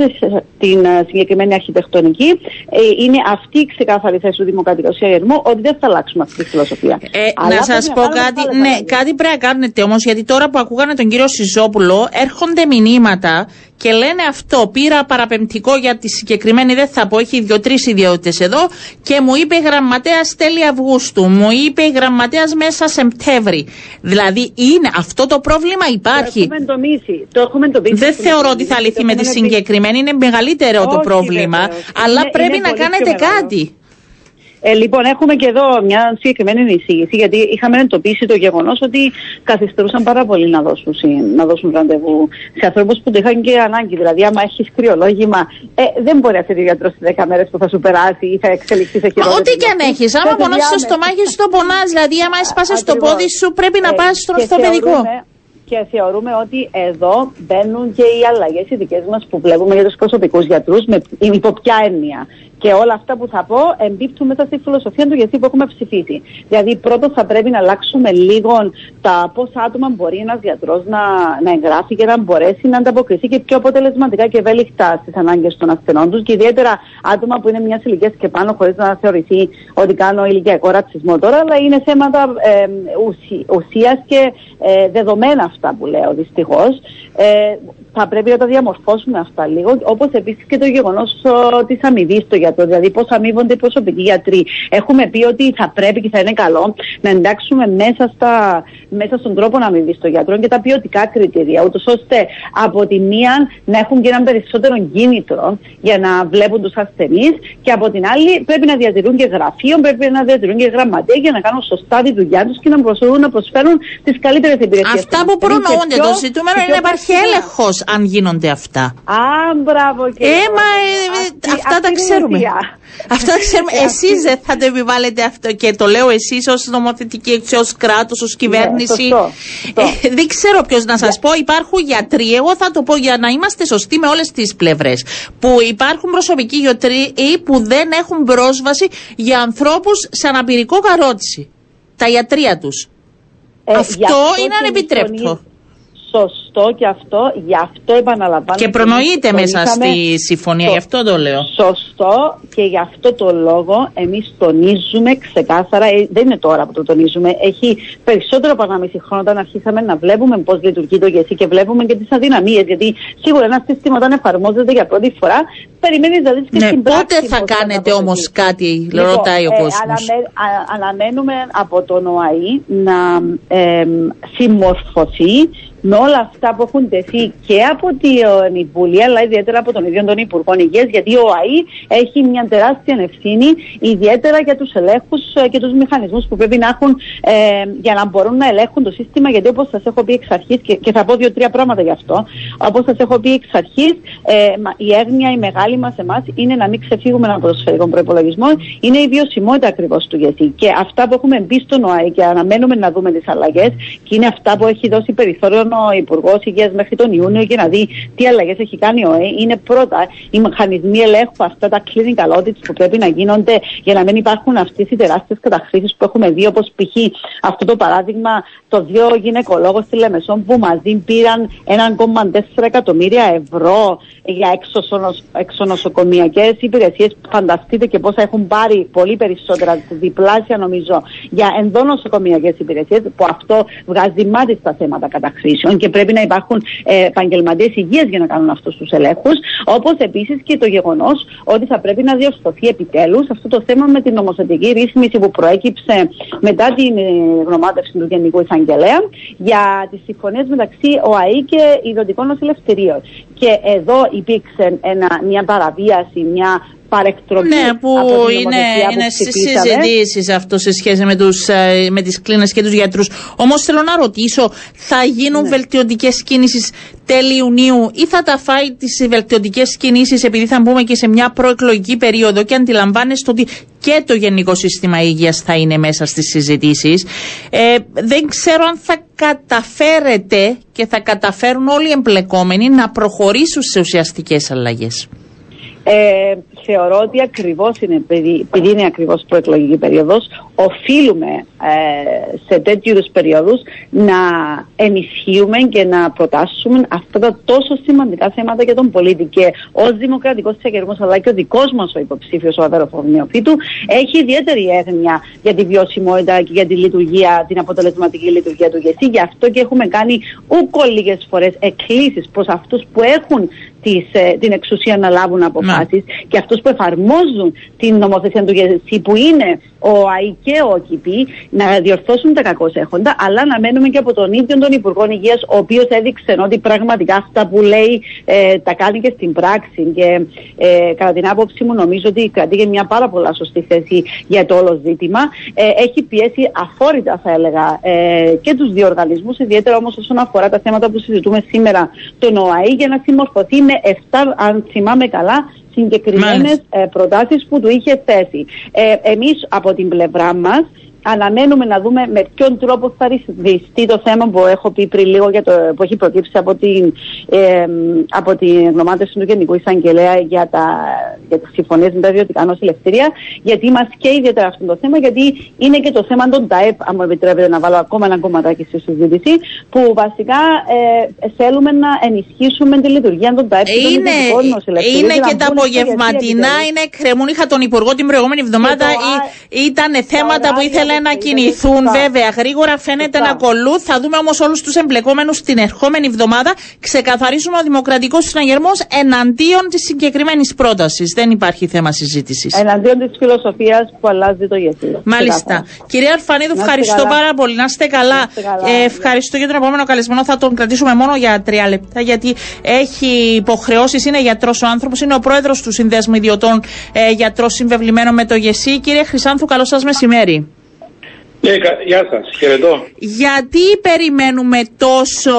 την ε, συγκεκριμένη αρχιτεκτονική ε, είναι αυτή η ξεκάθαρη θέση του Δημοκρατικού Συναγερμού ότι δεν θα αλλάξουμε αυτή τη φιλοσοφία. Ε, να σας πω κάτι, ναι, κάτι πρέπει να κάνετε όμως, γιατί τώρα που ακούγανε τον κύριο Σιζόπουλο, έρχονται μηνύματα και λένε αυτό. Πήρα παραπεμπτικό για τη συγκεκριμένη, δεν θα πω, έχει δύο-τρει ιδιότητες εδώ και μου είπε η γραμματέας τέλη Αυγούστου, μου είπε η γραμματέας μέσα Σεπτέμβρη. Δηλαδή είναι αυτό το πρόβλημα υπάρχει. Το έχουμε εντομίσει. Το έχουμε εντομίσει. Δεν θεωρώ ότι θα λυθεί με τη συγκεκριμένη, είναι μεγαλύτερο το πρόβλημα, αλλά πρέπει να κάνετε κάτι. Ε, λοιπόν, έχουμε και εδώ μια συγκεκριμένη εισήγηση, γιατί είχαμε εντοπίσει το γεγονός ότι καθυστερούσαν πάρα πολύ να δώσουν, να δώσουν ραντεβού σε ανθρώπους που το είχαν και ανάγκη. Δηλαδή, άμα έχεις κρυολόγημα, ε, δεν μπορεί αυτή τη γιατρός στι 10 μέρες που θα σου περάσει ή θα εξελιχθεί σε χειρότερο. Ό,τι και αν έχεις. Άμα πονά στο στομάχι σου, το πονάς. Δηλαδή, άμα έσπασε το πόδι σου, πρέπει να ε, πας στο ορθοπαιδικό και θεωρούμε ότι εδώ μπαίνουν και οι αλλαγές οι δικέ μας που βλέπουμε για τους προσωπικούς γιατρούς με υπό ποια έννοια. Και όλα αυτά που θα πω εμπίπτουν μέσα στη φιλοσοφία του γιατί που έχουμε ψηφίσει. Δηλαδή, πρώτον θα πρέπει να αλλάξουμε λίγο τα πόσα άτομα μπορεί ένας γιατρός να, να εγγράφει και να μπορέσει να ανταποκριθεί και πιο αποτελεσματικά και ευέλικτα στις ανάγκες των ασθενών τους. Και ιδιαίτερα άτομα που είναι μιας ηλικίας και πάνω, χωρίς να θεωρηθεί ότι κάνω ηλικιακό ρατσισμό τώρα, αλλά είναι θέματα ε, ουσίας και ε, δεδομένα αυτά που λέω δυστυχώς. Ε, θα πρέπει να τα διαμορφώσουμε αυτά λίγο, όπως επίσης και το γεγονός της αμοιβής στο γιατρό, δηλαδή πώς αμείβονται οι προσωπικοί γιατροί. Έχουμε πει ότι θα πρέπει και θα είναι καλό να εντάξουμε μέσα, στα, μέσα στον τρόπο να αμοιβής στο γιατρό και τα ποιοτικά κριτήρια, ούτως ώστε από τη μία να έχουν και έναν περισσότερο κίνητρο για να βλέπουν τους ασθενείς και από την άλλη πρέπει να διατηρούν και γραφείο, πρέπει να διατηρούν και γραμματεία για να κάνουν σωστά τη δουλειά τους και να προσφέρουν, να προσφέρουν τις καλύτερες υπηρεσίες. Αυτά που προνοούνται, το ζητούμενο είναι να υπάρχει έλεγχος αν γίνονται αυτά. Α, μπράβο και. Ε, μα ε, αυτά τα ξέρουμε. Αυτά τα ξέρουμε. Εσείς δεν θα το επιβάλλετε αυτό και το λέω εσείς ως νομοθετική ως κράτος, ως κυβέρνηση. Ε, δεν ξέρω ποιος να σας πω. Υπάρχουν γιατροί, εγώ θα το πω για να είμαστε σωστοί με όλες τις πλευρές. Που υπάρχουν προσωπικοί γιατροί που δεν έχουν πρόσβαση για ανθρώπους σε αναπηρικό καρότσι. Τα ιατρία τους. Ε, αυτό είναι ανεπιτρέπτο σωστό και αυτό, γι' αυτό επαναλαμβάνω. Και προνοείται μέσα στη συμφωνία, γι' αυτό το λέω. Σωστό και γι' αυτό το λόγο εμείς τονίζουμε ξεκάθαρα, ε, δεν είναι τώρα που το τονίζουμε, έχει περισσότερο από ένα μισή χρόνο όταν αρχίσαμε να βλέπουμε πώς λειτουργεί το ΓΕΣΥ και βλέπουμε και τις αδυναμίες. Γιατί σίγουρα ένα σύστημα όταν εφαρμόζεται για πρώτη φορά, περιμένεις να δεις και ναι, στην πράξη. Πότε θα κάνετε όμως κάτι, λοιπόν, ρωτάει ο ε, κόσμος. αναμένουμε από τον ΟΑΗ να ε, συμμορφωθεί με όλα αυτά που έχουν τεθεί και από την Υπουργή, αλλά ιδιαίτερα από τον ίδιο τον Υπουργό Υγείας, γιατί ο ΑΗ έχει μια τεράστια ευθύνη, ιδιαίτερα για τους ελέγχους ε, και τους μηχανισμούς που πρέπει να έχουν ε, για να μπορούν να ελέγχουν το σύστημα. Γιατί όπως σας έχω πει εξ αρχής, και, και θα πω δύο-τρία πράγματα γι' αυτό, όπως σας έχω πει εξ αρχής, ε, η έγνοια, η μεγάλη μας εμάς είναι να μην ξεφύγουμε από το σφαιρικό προπολογισμό, είναι η βιωσιμότητα ακριβώς του γιατί. Και αυτά που έχουμε μπει στον ΟΑΗ και αναμένουμε να δούμε τις αλλαγές, και είναι αυτά που έχει δώσει περιθώριο ο Υπουργός Υγείας μέχρι τον Ιούνιο και να δει τι αλλαγές έχει κάνει ο ΕΕ. Είναι πρώτα οι μηχανισμοί ελέγχου, αυτά τα clinical audits που πρέπει να γίνονται για να μην υπάρχουν αυτές οι τεράστιες καταχρήσεις που έχουμε δει, όπως π.χ. αυτό το παράδειγμα των δύο γυναικολόγων στη Λεμεσόν που μαζί πήραν 1,4 εκατομμύρια ευρώ για εξονοσοκομιακέ υπηρεσίες. Φανταστείτε και πόσα έχουν πάρει πολύ περισσότερα, διπλάσια νομίζω, για ενδόνοσοκομιακέ υπηρεσίες, που αυτό βγάζει μάτι στα θέματα καταχρήσεων επιδόξεων και πρέπει να υπάρχουν ε, επαγγελματίες υγείας για να κάνουν αυτούς τους ελέγχους. Όπως επίσης και το γεγονός ότι θα πρέπει να διορθωθεί επιτέλους αυτό το θέμα με την νομοθετική ρύθμιση που προέκυψε μετά την ε, γνωμάτευση του Γενικού Εισαγγελέα για τις συμφωνίες μεταξύ ΟΑΗ και ιδιωτικών νοσηλευτηρίων. Και εδώ υπήρξε ένα, μια παραβίαση, μια παρεκτροπή. Ναι, που από είναι, είναι στι συζητήσεις αυτό σε σχέση με, τους, ε, με τις κλίνες και τους γιατρούς. Όμως θέλω να ρωτήσω, θα γίνουν ναι. βελτιωτικές κινήσεις τέλη Ιουνίου ή θα τα φάει τις βελτιωτικές κινήσεις επειδή θα μπούμε και σε μια προεκλογική περίοδο και αντιλαμβάνεστε ότι και το Γενικό Σύστημα Υγείας θα είναι μέσα στις συζητήσεις. Ε, δεν ξέρω αν θα καταφέρετε και θα καταφέρουν όλοι οι εμπλεκόμενοι να προχωρήσουν σε ουσιαστικές αλλαγές. Ε, θεωρώ ότι ακριβώς είναι, επειδή, είναι ακριβώς προεκλογική περίοδος, οφείλουμε ε, σε τέτοιους είδου περίοδου να ενισχύουμε και να προτάσουμε αυτά τα τόσο σημαντικά θέματα για τον πολίτη. Και ως δημοκρατικός συναγερμό, αλλά και ο δικός μας ο υποψήφιος, ο αδέρφο Νεοφύτου, έχει ιδιαίτερη έγνοια για τη βιωσιμότητα και για τη λειτουργία, την αποτελεσματική λειτουργία του ΓΕΣΥ. Γι' αυτό και έχουμε κάνει ούκο λίγες φορές εκκλήσεις προς αυτούς που έχουν τις, ε, την εξουσία να λάβουν αποφάσεις και αυτούς που εφαρμόζουν την νομοθεσία του ΓΕΣΥ που είναι ο ΑΗ και ο ΟΚΙΠΗ να διορθώσουν τα κακώ έχοντα, αλλά να μένουμε και από τον ίδιο τον Υπουργό Υγείας, ο οποίος έδειξε ότι πραγματικά αυτά που λέει ε, τα κάνει και στην πράξη. Και ε, κατά την άποψή μου, νομίζω ότι κρατεί μια πάρα πολλά σωστή θέση για το όλο ζήτημα. Ε, έχει πιέσει αφόρητα, θα έλεγα, ε, και τους δύο οργανισμούς, ιδιαίτερα όμως όσον αφορά τα θέματα που συζητούμε σήμερα, τον ΟΑΗ, για να συμμορφωθεί με 7, αν θυμάμαι καλά, συγκεκριμένες ε, προτάσεις που του είχε θέσει. Ε, Εμείς από την πλευρά μας αναμένουμε να δούμε με ποιον τρόπο θα ρυθμιστεί το θέμα που έχω πει πριν λίγο για το, που έχει προκύψει από την, ε, από την γνωμάτευση του Γενικού Εισαγγελέα για, τα, για τις συμφωνίες με τα ιδιωτικά νοσηλευτήρια γιατί μας και ιδιαίτερα αυτό το θέμα γιατί είναι και το θέμα των ΤΑΕΠ αν μου επιτρέπετε να βάλω ακόμα ένα κομματάκι στη συζήτηση που βασικά ε, θέλουμε να ενισχύσουμε τη λειτουργία των ΤΑΕΠ είναι, είναι και τα απογευματινά, είναι κρεμούν. Είχα τον Υπουργό την προηγούμενη εβδομάδα. Ήταν θέματα που ήθελε να κινηθούν βέβαια γρήγορα, φαίνεται να κολλούν. Θα δούμε όμως όλους τους εμπλεκόμενους την ερχόμενη εβδομάδα. Ξεκαθαρίσουμε ο Δημοκρατικός Συναγερμός εναντίον της συγκεκριμένης πρότασης. Δεν υπάρχει θέμα συζήτησης. Εναντίον της φιλοσοφίας που αλλάζει το γεσί. Μάλιστα. Κυρία Αρφανίδου, ευχαριστώ πάρα πολύ. Να είστε καλά. Ε, ευχαριστώ για τον επόμενο καλεσμένο. Θα τον κρατήσουμε μόνο για τρία λεπτά, γιατί έχει υποχρεώσεις. Είναι γιατρός ο άνθρωπος, είναι ο πρόεδρος του Συνδέσμου Ιδιωτών ε, Γιατρός Συμβεβλημένο με το ΓΕΣΥ. Κύριε Χρυσάνθου, καλό σας μεσημέρι. Ναι, γεια σας, χαιρετώ. Γιατί περιμένουμε τόσο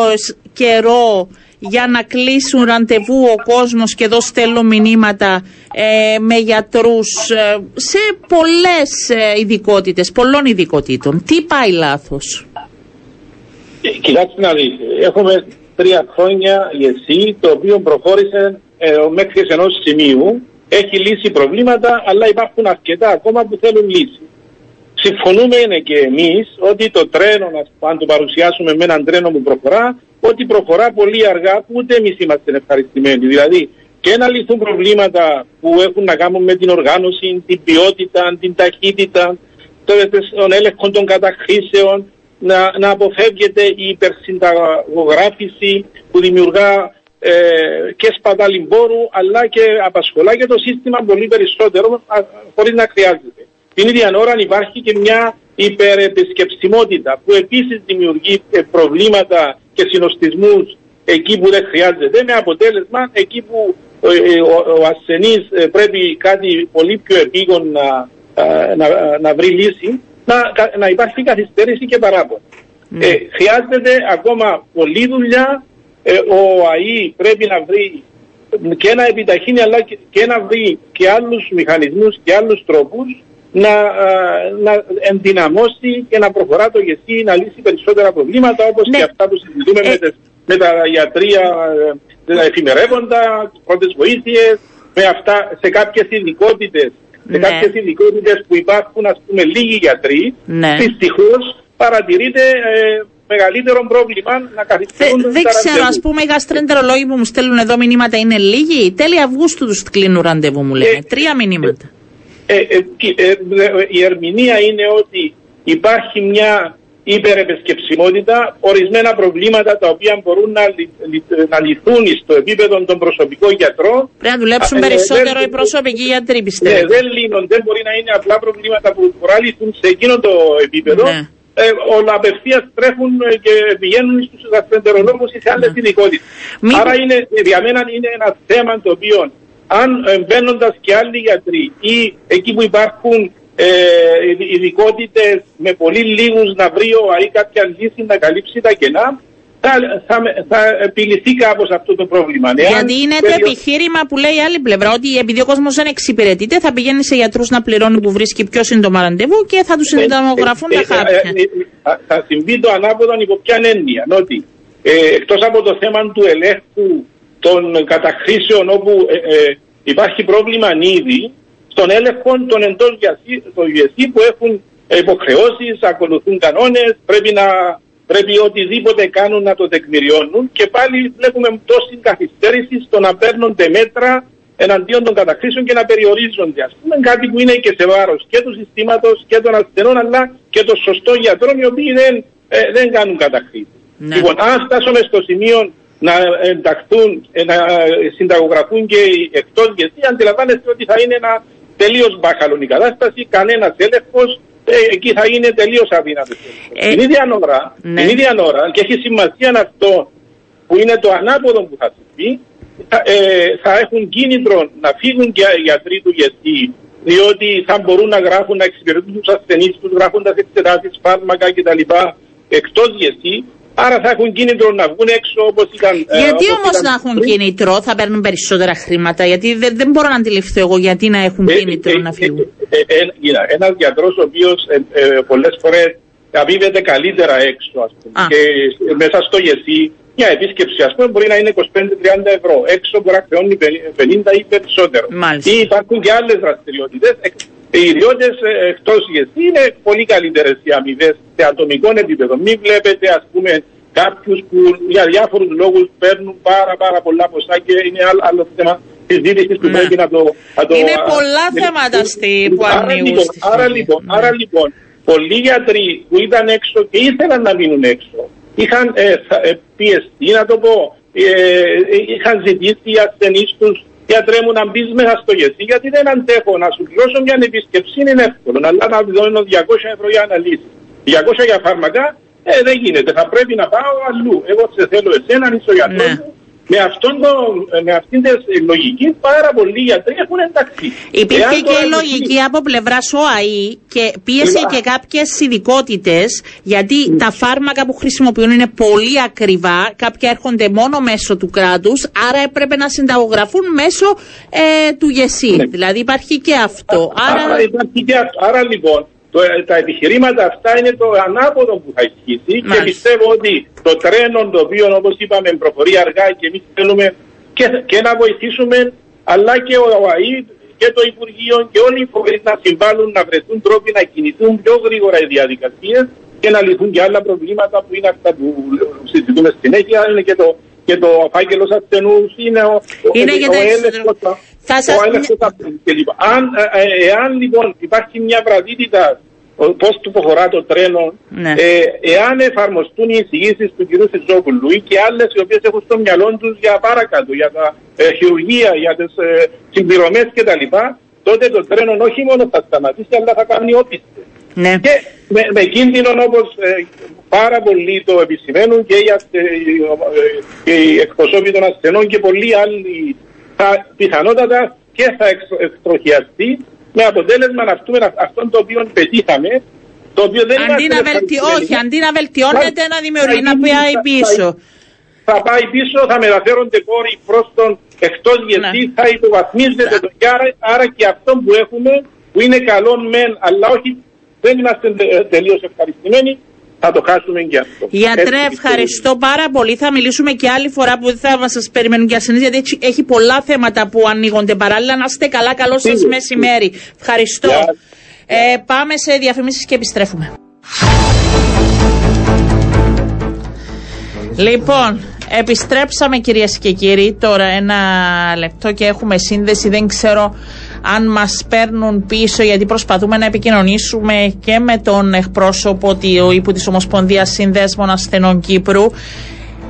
καιρό για να κλείσουν ραντεβού ο κόσμος και εδώ στέλνω μηνύματα ε, με γιατρούς ε, σε πολλές ε, ειδικότητες, πολλών ειδικότητων. Τι πάει λάθος; Ε, κοιτάξτε να δείτε, έχουμε τρία χρόνια εσύ το οποίο προχώρησε ε, μέχρι ενός σημείου, έχει λύσει προβλήματα αλλά υπάρχουν αρκετά ακόμα που θέλουν λύση. Συμφωνούμε είναι και εμείς ότι το τρένο, αν το παρουσιάσουμε με έναν τρένο που προχωρά, ότι προχωρά πολύ αργά που ούτε εμείς είμαστε ευχαριστημένοι. Δηλαδή και να λυθούν προβλήματα που έχουν να κάνουν με την οργάνωση, την ποιότητα, την ταχύτητα, τον έλεγχο των καταχρήσεων, να, να αποφεύγεται η υπερσυνταγογράφηση που δημιουργά ε, και σπατάλη πόρου αλλά και απασχολά και το σύστημα πολύ περισσότερο χωρίς να χρειάζεται. Την ίδια ώρα υπάρχει και μια υπερεπισκεψιμότητα που επίσης δημιουργεί ε, προβλήματα και συνοστισμούς εκεί που δεν χρειάζεται με αποτέλεσμα εκεί που ε, ε, ο, ο ασθενής πρέπει κάτι πολύ πιο επίγον να, να, να βρει λύση να, να υπάρχει καθυστέρηση και παράπονο. Ναι. Ε, χρειάζεται ακόμα πολλή δουλειά. ο ΑΗ πρέπει να βρει και να επιταχύνει αλλά και, και να βρει και άλλους μηχανισμούς και άλλους τρόπους να, να ενδυναμώσει και να προχωρά το ΓΕΣΥ να λύσει περισσότερα προβλήματα όπως ναι. και αυτά που συζητούμε με, ε. με, τα γιατρία, ε, τα εφημερεύοντα, τις πρώτες βοήθειες, με αυτά σε κάποιες ειδικότητες σε ναι. κάποιες ειδικότητες που υπάρχουν ας πούμε λίγοι γιατροί, ναι. δυστυχώς παρατηρείται ε, μεγαλύτερο πρόβλημα να καθυστερούν Δεν ξέρω, ας πούμε, οι γαστρεντερολόγοι που μου στέλνουν εδώ μηνύματα είναι λίγοι. Τέλη Αυγούστου τους κλείνουν ραντεβού, μου λένε. Τρία μηνύματα. Ε, ε, ε, η ερμηνεία είναι ότι υπάρχει μια υπερεπεσκεψιμότητα, ορισμένα προβλήματα τα οποία μπορούν να, λυ, να λυθούν στο επίπεδο των προσωπικών γιατρών. Πρέπει να δουλέψουν ε, περισσότερο οι προσωπικοί γιατροί, πιστεύω. Ναι, δεν λύνονται, δεν μπορεί να είναι απλά προβλήματα που μπορούν να λυθούν σε εκείνο το επίπεδο. Ναι. Ε, όλα απευθείας τρέχουν και πηγαίνουν στους γαστρεντερολόγου ή σε άλλες ειδικότητε. Άρα είναι, για μένα είναι ένα θέμα το οποίο αν μπαίνοντας και άλλοι γιατροί ή εκεί που υπάρχουν ε, ειδικότητες με πολύ λίγους να βρει ο ΑΕ κάποια λύση να καλύψει τα κενά, θα, θα, θα επιληθεί κάπως αυτό το πρόβλημα. Ναι, Γιατί είναι το επιχείρημα που λέει η άλλη πλευρά, ότι επειδή ο κόσμος δεν εξυπηρετείται, θα πηγαίνει σε γιατρούς να πληρώνει που βρίσκει πιο σύντομα ραντεβού και θα τους ε, συνταγογραφούν τα ε, χάπια. Θα συμβεί το ανάποδο υπό ποια έννοια. Ότι ε, εκτός από το θέμα του ελέγχου των καταχρήσεων όπου υπάρχει πρόβλημα ήδη, στον έλεγχο των εντός των USC που έχουν υποχρεώσεις, ακολουθούν κανόνες, πρέπει, να, πρέπει οτιδήποτε κάνουν να το τεκμηριώνουν και πάλι βλέπουμε τόση καθυστέρηση στο να παίρνονται μέτρα εναντίον των καταχρήσεων και να περιορίζονται. Α πούμε κάτι που είναι και σε βάρος και του συστήματος και των ασθενών, αλλά και των σωστών γιατρών οι οποίοι δεν, ε, δεν κάνουν καταχρήσεις. Ναι. Λοιπόν, αν φτάσουμε στο σημείο να ενταχθούν, ε, να συνταγογραφούν και εκτός γιατί αντιλαμβάνεστε ότι θα είναι ένα τελείως μπάχαλον η κατάσταση, κανένας έλεγχος, ε, εκεί θα είναι τελείως αδύνατος. Ε, την, ίδια ώρα, ναι. την ίδια ώρα, και έχει σημασία αυτό που είναι το ανάποδο που θα συμβεί, θα, ε, θα έχουν κίνητρο να φύγουν και οι γιατροί του γιατί διότι θα μπορούν να γράφουν, να εξυπηρετούν τους ασθενείς τους, γράφοντας εξετάσεις, φάρμακα κτλ. εκτός γιατί Άρα θα έχουν κίνητρο να βγουν έξω όπω ήταν. Ε, γιατί όμω να έχουν πριν. κίνητρο, θα παίρνουν περισσότερα χρήματα. Γιατί δεν, δεν μπορώ να αντιληφθώ εγώ γιατί να έχουν ε, κίνητρο ε, να φύγουν. Ε, ε, ε Ένα γιατρό ο οποίο ε, ε, πολλέ φορέ αμείβεται καλύτερα έξω, ας πούμε. Και μέσα στο γεσί, μια επίσκεψη, ας πούμε, μπορεί να είναι 25-30 ευρώ. Έξω μπορεί να χρεώνει 50 ή περισσότερο. Μάλιστα. Ή υπάρχουν και άλλες δραστηριότητες. Οι ιδιώτες εκτός γεσί είναι πολύ καλύτερες οι αμοιβές σε ατομικό επίπεδο. Μην βλέπετε, ας πούμε, κάποιους που για διάφορους λόγους παίρνουν πάρα, πάρα πολλά ποσά και είναι άλλο, άλλο θέμα συζήτηση που ναι. πρέπει να το, να το. Είναι πολλά θέματα στη, που ανοίγουν. Λοιπόν, άρα, λοιπόν, άρα λοιπόν, πολλοί γιατροί που ήταν έξω και ήθελαν να μείνουν έξω, είχαν ε, ε, πιεστεί, να το πω, ε, είχαν ζητήσει οι ασθενείς τους γιατρέ μου να μπεις μέσα στο γεσί, γιατί δεν αντέχω να σου πληρώσω μια επίσκεψη, είναι εύκολο. Αλλά να δώσω 200 ευρώ για αναλύσεις. 200 για φάρμακα, ε, δεν γίνεται. Θα πρέπει να πάω αλλού. Εγώ σε θέλω εσένα, είσαι ο γιατρός ναι. Με, αυτόν το, με αυτήν την λογική πάρα πολλοί γιατροί έχουν εντάξει. Υπήρχε και η λογική από πλευρά ΟΑΗ και πίεσε και κάποιες ειδικότητες γιατί τα φάρμακα που χρησιμοποιούν είναι πολύ ακριβά. Κάποια έρχονται μόνο μέσω του κράτους, άρα έπρεπε να συνταγογραφούν μέσω ε, του ΓΕΣΥ. Ναι. Δηλαδή υπάρχει και αυτό. Άρα... άρα υπάρχει και αυτό. Άρα λοιπόν το, τα επιχειρήματα αυτά είναι το ανάποδο που θα ισχύσει και πιστεύω ότι το τρένο το οποίο όπως είπαμε προχωρεί αργά και εμείς θέλουμε και, και να βοηθήσουμε αλλά και ο ΑΕ και το Υπουργείο και όλοι οι φορείς να συμβάλλουν να βρεθούν τρόποι να κινηθούν πιο γρήγορα οι διαδικασίες και να λυθούν και άλλα προβλήματα που είναι αυτά που συζητούμε συνέχεια. Είναι και το και το φάκελο ασθενού είναι ο, είναι ο, ο, έλεγχος, θα σας... Αν, ε, ε, εάν λοιπόν υπάρχει μια βραδύτητα πώς του προχωρά το τρένο, ναι. ε, εάν εφαρμοστούν οι εισηγήσεις του κ. Σιζόπουλου ή και άλλες οι οποίες έχουν στο μυαλό τους για παρακάτω, για τα ε, χειρουργία, για τις ε, συμπληρωμές κτλ., τότε το τρένο όχι μόνο θα σταματήσει, αλλά θα κάνει όπιστε. Ναι. Και με, με κίνδυνο όπως ε, πάρα πολλοί το επισημαίνουν και οι, ε, και οι εκπροσώποι των ασθενών και πολλοί άλλοι θα πιθανότατα και θα εκτροχιαστεί με αποτέλεσμα να αυτούμε αυτό το οποίο πετύχαμε, το οποίο δεν αντί να βελτι... Όχι, αντί να βελτιώνεται, να δημιουργεί, να πάει πίσω. Θα, πάει πίσω, θα μεταφέρονται πόροι προς τον εκτός γιατί ναι. θα υποβαθμίζεται το άρα, άρα και αυτό που έχουμε, που είναι καλό μεν, αλλά όχι, δεν είμαστε τελείως ευχαριστημένοι, θα το χάσουμε και αυτό. Γιατρέ, ευχαριστώ πάρα πολύ. Θα μιλήσουμε και άλλη φορά που δεν θα σας περιμένουν και ασθενείς, γιατί έχει πολλά θέματα που ανοίγονται παράλληλα. Να είστε καλά, καλό σας μεσημέρι. Ευχαριστώ. Ε, πάμε σε διαφημίσεις και επιστρέφουμε. Λοιπόν, επιστρέψαμε κυρίες και κύριοι, τώρα ένα λεπτό και έχουμε σύνδεση, δεν ξέρω αν μας παίρνουν πίσω γιατί προσπαθούμε να επικοινωνήσουμε και με τον εκπρόσωπο του ύπου της Ομοσπονδίας Συνδέσμων Ασθενών Κύπρου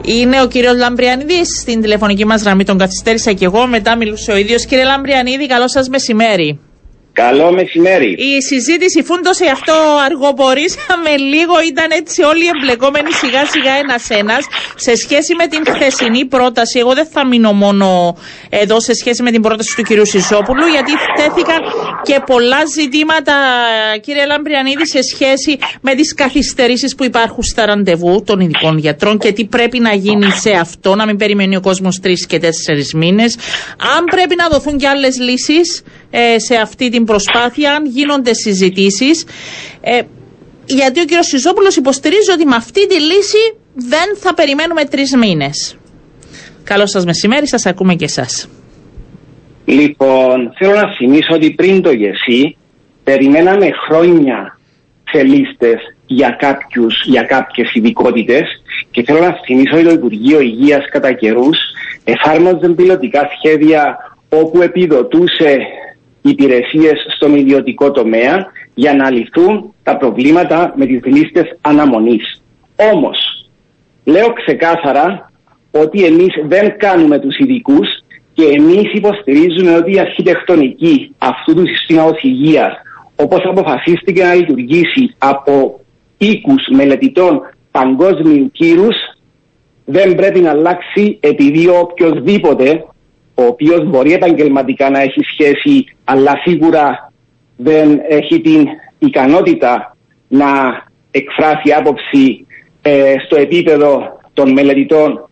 είναι ο κύριος Λαμπριανίδης. Στην τηλεφωνική μας γραμμή τον καθυστέρησα και εγώ. Μετά μιλούσε ο ίδιος. Κύριε Λαμπριανίδη, καλό σας μεσημέρι. Καλό μεσημέρι. Η συζήτηση φούντωσε αυτό αργοπορήσαμε λίγο, ήταν έτσι όλοι εμπλεκόμενοι σιγά σιγά ένα-ένα σε σχέση με την χθεσινή πρόταση. Εγώ δεν θα μείνω μόνο εδώ σε σχέση με την πρόταση του κυρίου Σιζόπουλου, γιατί θέτηκαν και πολλά ζητήματα, κύριε Λαμπριανίδη, σε σχέση με τις καθυστερήσεις που υπάρχουν στα ραντεβού των ειδικών γιατρών και τι πρέπει να γίνει σε αυτό, να μην περιμένει ο κόσμος τρεις και τέσσερις μήνες. Αν πρέπει να δοθούν και άλλες λύσεις ε, σε αυτή την προσπάθεια, αν γίνονται συζητήσεις. Ε, γιατί ο κ. Σιζόπουλος υποστηρίζει ότι με αυτή τη λύση δεν θα περιμένουμε τρεις μήνες. Καλό σας μεσημέρι, σας ακούμε και εσάς. Λοιπόν, θέλω να θυμίσω ότι πριν το ΓΕΣΥ περιμέναμε χρόνια σε λίστες για, κάποιους, για κάποιες ειδικότητες και θέλω να θυμίσω ότι το Υπουργείο Υγείας κατά καιρούς εφάρμοζε πιλωτικά σχέδια όπου επιδοτούσε υπηρεσίες στον ιδιωτικό τομέα για να λυθούν τα προβλήματα με τις λίστες αναμονής. Όμως, λέω ξεκάθαρα ότι εμείς δεν κάνουμε τους ειδικούς και εμείς υποστηρίζουμε ότι η αρχιτεκτονική αυτού του συστήματος υγείας όπως αποφασίστηκε να λειτουργήσει από οίκους μελετητών παγκόσμιου κύρους δεν πρέπει να αλλάξει επειδή οποιοδήποτε ο οποίος μπορεί επαγγελματικά να έχει σχέση, αλλά σίγουρα δεν έχει την ικανότητα να εκφράσει άποψη ε, στο επίπεδο των μελετητών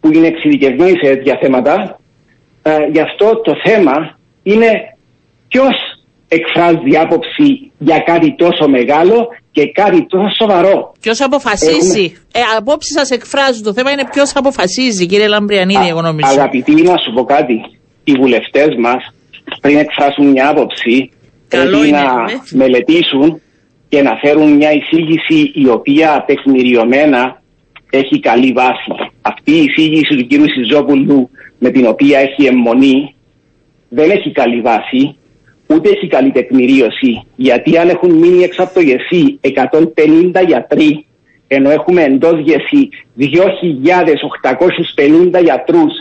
που είναι εξειδικευμένοι σε τέτοια θέματα. Ε, γι' αυτό το θέμα είναι ποιος εκφράζει άποψη για κάτι τόσο μεγάλο και κάτι τόσο σοβαρό. Ποιος αποφασίζει. Έχουμε... Ε, απόψεις σας εκφράζουν. Το θέμα είναι ποιος αποφασίζει, κύριε Λαμπριανίδη, εγώ νομίζω. Αγαπητοί, να σου πω κάτι. Οι βουλευτές μας πριν εκφράσουν μια άποψη Καλό πρέπει είναι, να ναι. μελετήσουν και να φέρουν μια εισήγηση η οποία τεκμηριωμένα έχει καλή βάση. Αυτή η εισήγηση του κ. Σιζόπουλου με την οποία έχει αιμονή δεν έχει καλή βάση ούτε έχει καλή τεκμηρίωση. Γιατί αν έχουν μείνει έξω από το ΓΕΣΥ 150 γιατροί, ενώ έχουμε εντός ΓΕΣΥ 2.850 γιατρούς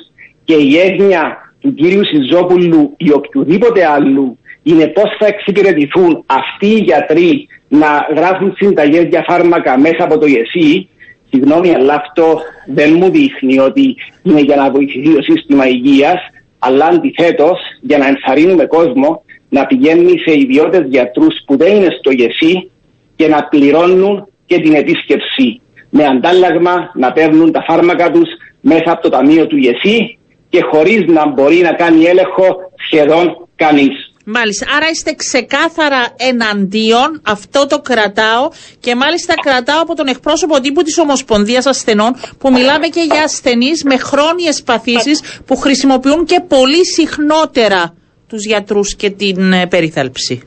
και η έγνοια του κύριου Σιζόπουλου ή οποιοδήποτε άλλου είναι πώς θα εξυπηρετηθούν αυτοί οι γιατροί να γράφουν συνταγές για φάρμακα μέσα από το ΓΕΣΥ, συγγνώμη, αλλά αυτό δεν μου δείχνει ότι είναι για να βοηθηθεί το σύστημα υγείας, αλλά αντιθέτως για να ενθαρρύνουμε κόσμο να πηγαίνει σε ιδιώτες γιατρούς που δεν είναι στο ΓΕΣΥ και να πληρώνουν και την επίσκεψη με αντάλλαγμα να παίρνουν τα φάρμακα τους μέσα από το ταμείο του ΓΕΣΥ και χωρίς να μπορεί να κάνει έλεγχο σχεδόν κανείς. Μάλιστα. Άρα είστε ξεκάθαρα εναντίον, αυτό το κρατάω και μάλιστα κρατάω από τον εκπρόσωπο τύπου της Ομοσπονδίας Ασθενών που μιλάμε και για ασθενείς με χρόνιες παθήσεις που χρησιμοποιούν και πολύ συχνότερα τους γιατρούς και την ε, περίθαλψη.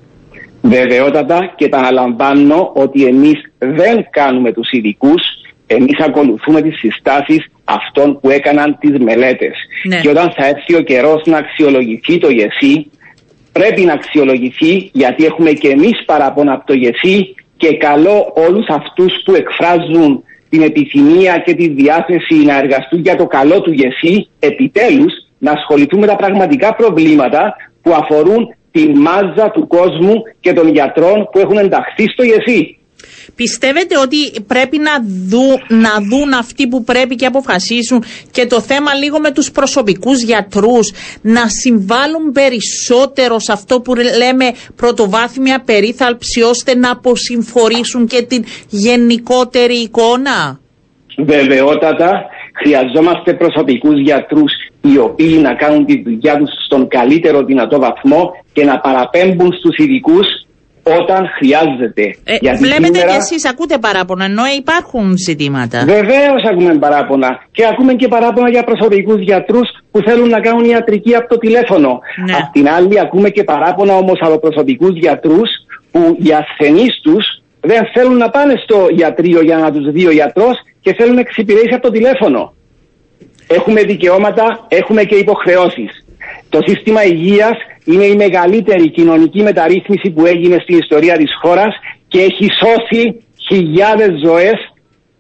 Βεβαιότατα και τα αναλαμβάνω ότι εμείς δεν κάνουμε τους ειδικούς, εμείς ακολουθούμε τις συστάσεις αυτών που έκαναν τις μελέτες. Ναι. Και όταν θα έρθει ο καιρός να αξιολογηθεί το ΓΕΣΥ, πρέπει να αξιολογηθεί γιατί έχουμε και εμείς παράπονα από το ΓΕΣΥ και καλό όλους αυτούς που εκφράζουν την επιθυμία και τη διάθεση να εργαστούν για το καλό του ΓΕΣΥ, επιτέλους να ασχοληθούν με τα πραγματικά προβλήματα που αφορούν τη μάζα του κόσμου και των γιατρών που έχουν ενταχθεί στο ΙΕΣΥ. Πιστεύετε ότι πρέπει να, δου, να δουν αυτοί που πρέπει και αποφασίσουν και το θέμα λίγο με τους προσωπικούς γιατρούς να συμβάλλουν περισσότερο σε αυτό που λέμε πρωτοβάθμια περίθαλψη ώστε να αποσυμφορήσουν και την γενικότερη εικόνα; Βεβαιότατα χρειαζόμαστε προσωπικούς γιατρούς οι οποίοι να κάνουν τη δουλειά τους στον καλύτερο δυνατό βαθμό και να παραπέμπουν στους ειδικούς όταν χρειάζεται. Ε, βλέπετε σήμερα... και εσείς ακούτε παράπονα, ενώ υπάρχουν ζητήματα. Βεβαίως ακούμε παράπονα. Και ακούμε και παράπονα για προσωπικούς γιατρούς που θέλουν να κάνουν ιατρική από το τηλέφωνο. Ναι. Απ' την άλλη, ακούμε και παράπονα όμως από προσωπικούς γιατρούς που οι ασθενείς τους δεν θέλουν να πάνε στο ιατρείο για να τους δει ο γιατρός και θέλουν εξυπηρέτηση από το τηλέφωνο. Έχουμε δικαιώματα, έχουμε και υποχρεώσεις. Το σύστημα υγείας είναι η μεγαλύτερη κοινωνική μεταρρύθμιση που έγινε στην ιστορία της χώρας και έχει σώσει χιλιάδες ζωές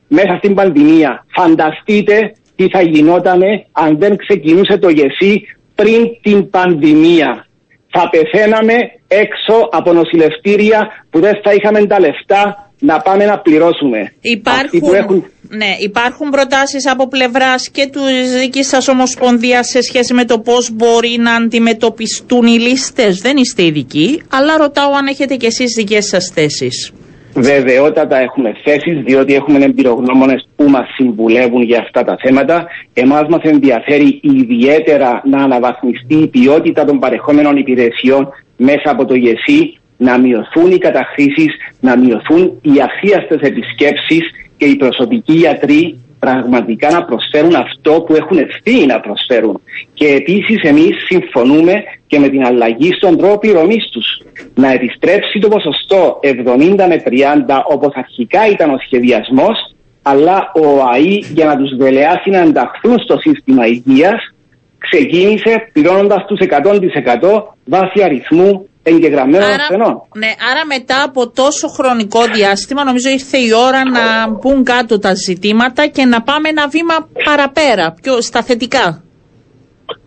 μέσα στην πανδημία. Φανταστείτε τι θα γινότανε αν δεν ξεκινούσε το ΓΕΣΥ πριν την πανδημία. Θα πεθαίναμε έξω από νοσηλευτήρια που δεν θα είχαμε τα λεφτά να πάμε να πληρώσουμε. Υπάρχουν, έχουν... ναι, υπάρχουν προτάσεις από πλευράς και του δικής σας ομοσπονδίας σε σχέση με το πώς μπορεί να αντιμετωπιστούν οι λίστες. Δεν είστε ειδικοί, αλλά ρωτάω αν έχετε και εσείς δικές σας θέσεις. Βεβαιότατα έχουμε θέσεις, διότι έχουμε εμπειρογνώμονες που μας συμβουλεύουν για αυτά τα θέματα. Εμάς μας ενδιαφέρει ιδιαίτερα να αναβαθμιστεί η ποιότητα των παρεχόμενων υπηρεσιών μέσα από το ΓΕΣΥ, να μειωθούν οι καταχρήσεις, να μειωθούν οι αχίαστες επισκέψεις και οι προσωπικοί γιατροί πραγματικά να προσφέρουν αυτό που έχουν ευθύνη να προσφέρουν. Και επίσης εμείς συμφωνούμε και με την αλλαγή στον τρόπο πληρωμής τους. Να επιστρέψει το ποσοστό 70 με 30 όπως αρχικά ήταν ο σχεδιασμός, αλλά ο ΑΗ για να τους δελεάσει να ενταχθούν στο σύστημα υγείας ξεκίνησε πληρώνοντας τους 100% βάσει αριθμού εγγεγραμμένων ασθενών. Ναι, άρα μετά από τόσο χρονικό διάστημα νομίζω ήρθε η ώρα να μπουν κάτω τα ζητήματα και να πάμε ένα βήμα παραπέρα, πιο στα θετικά.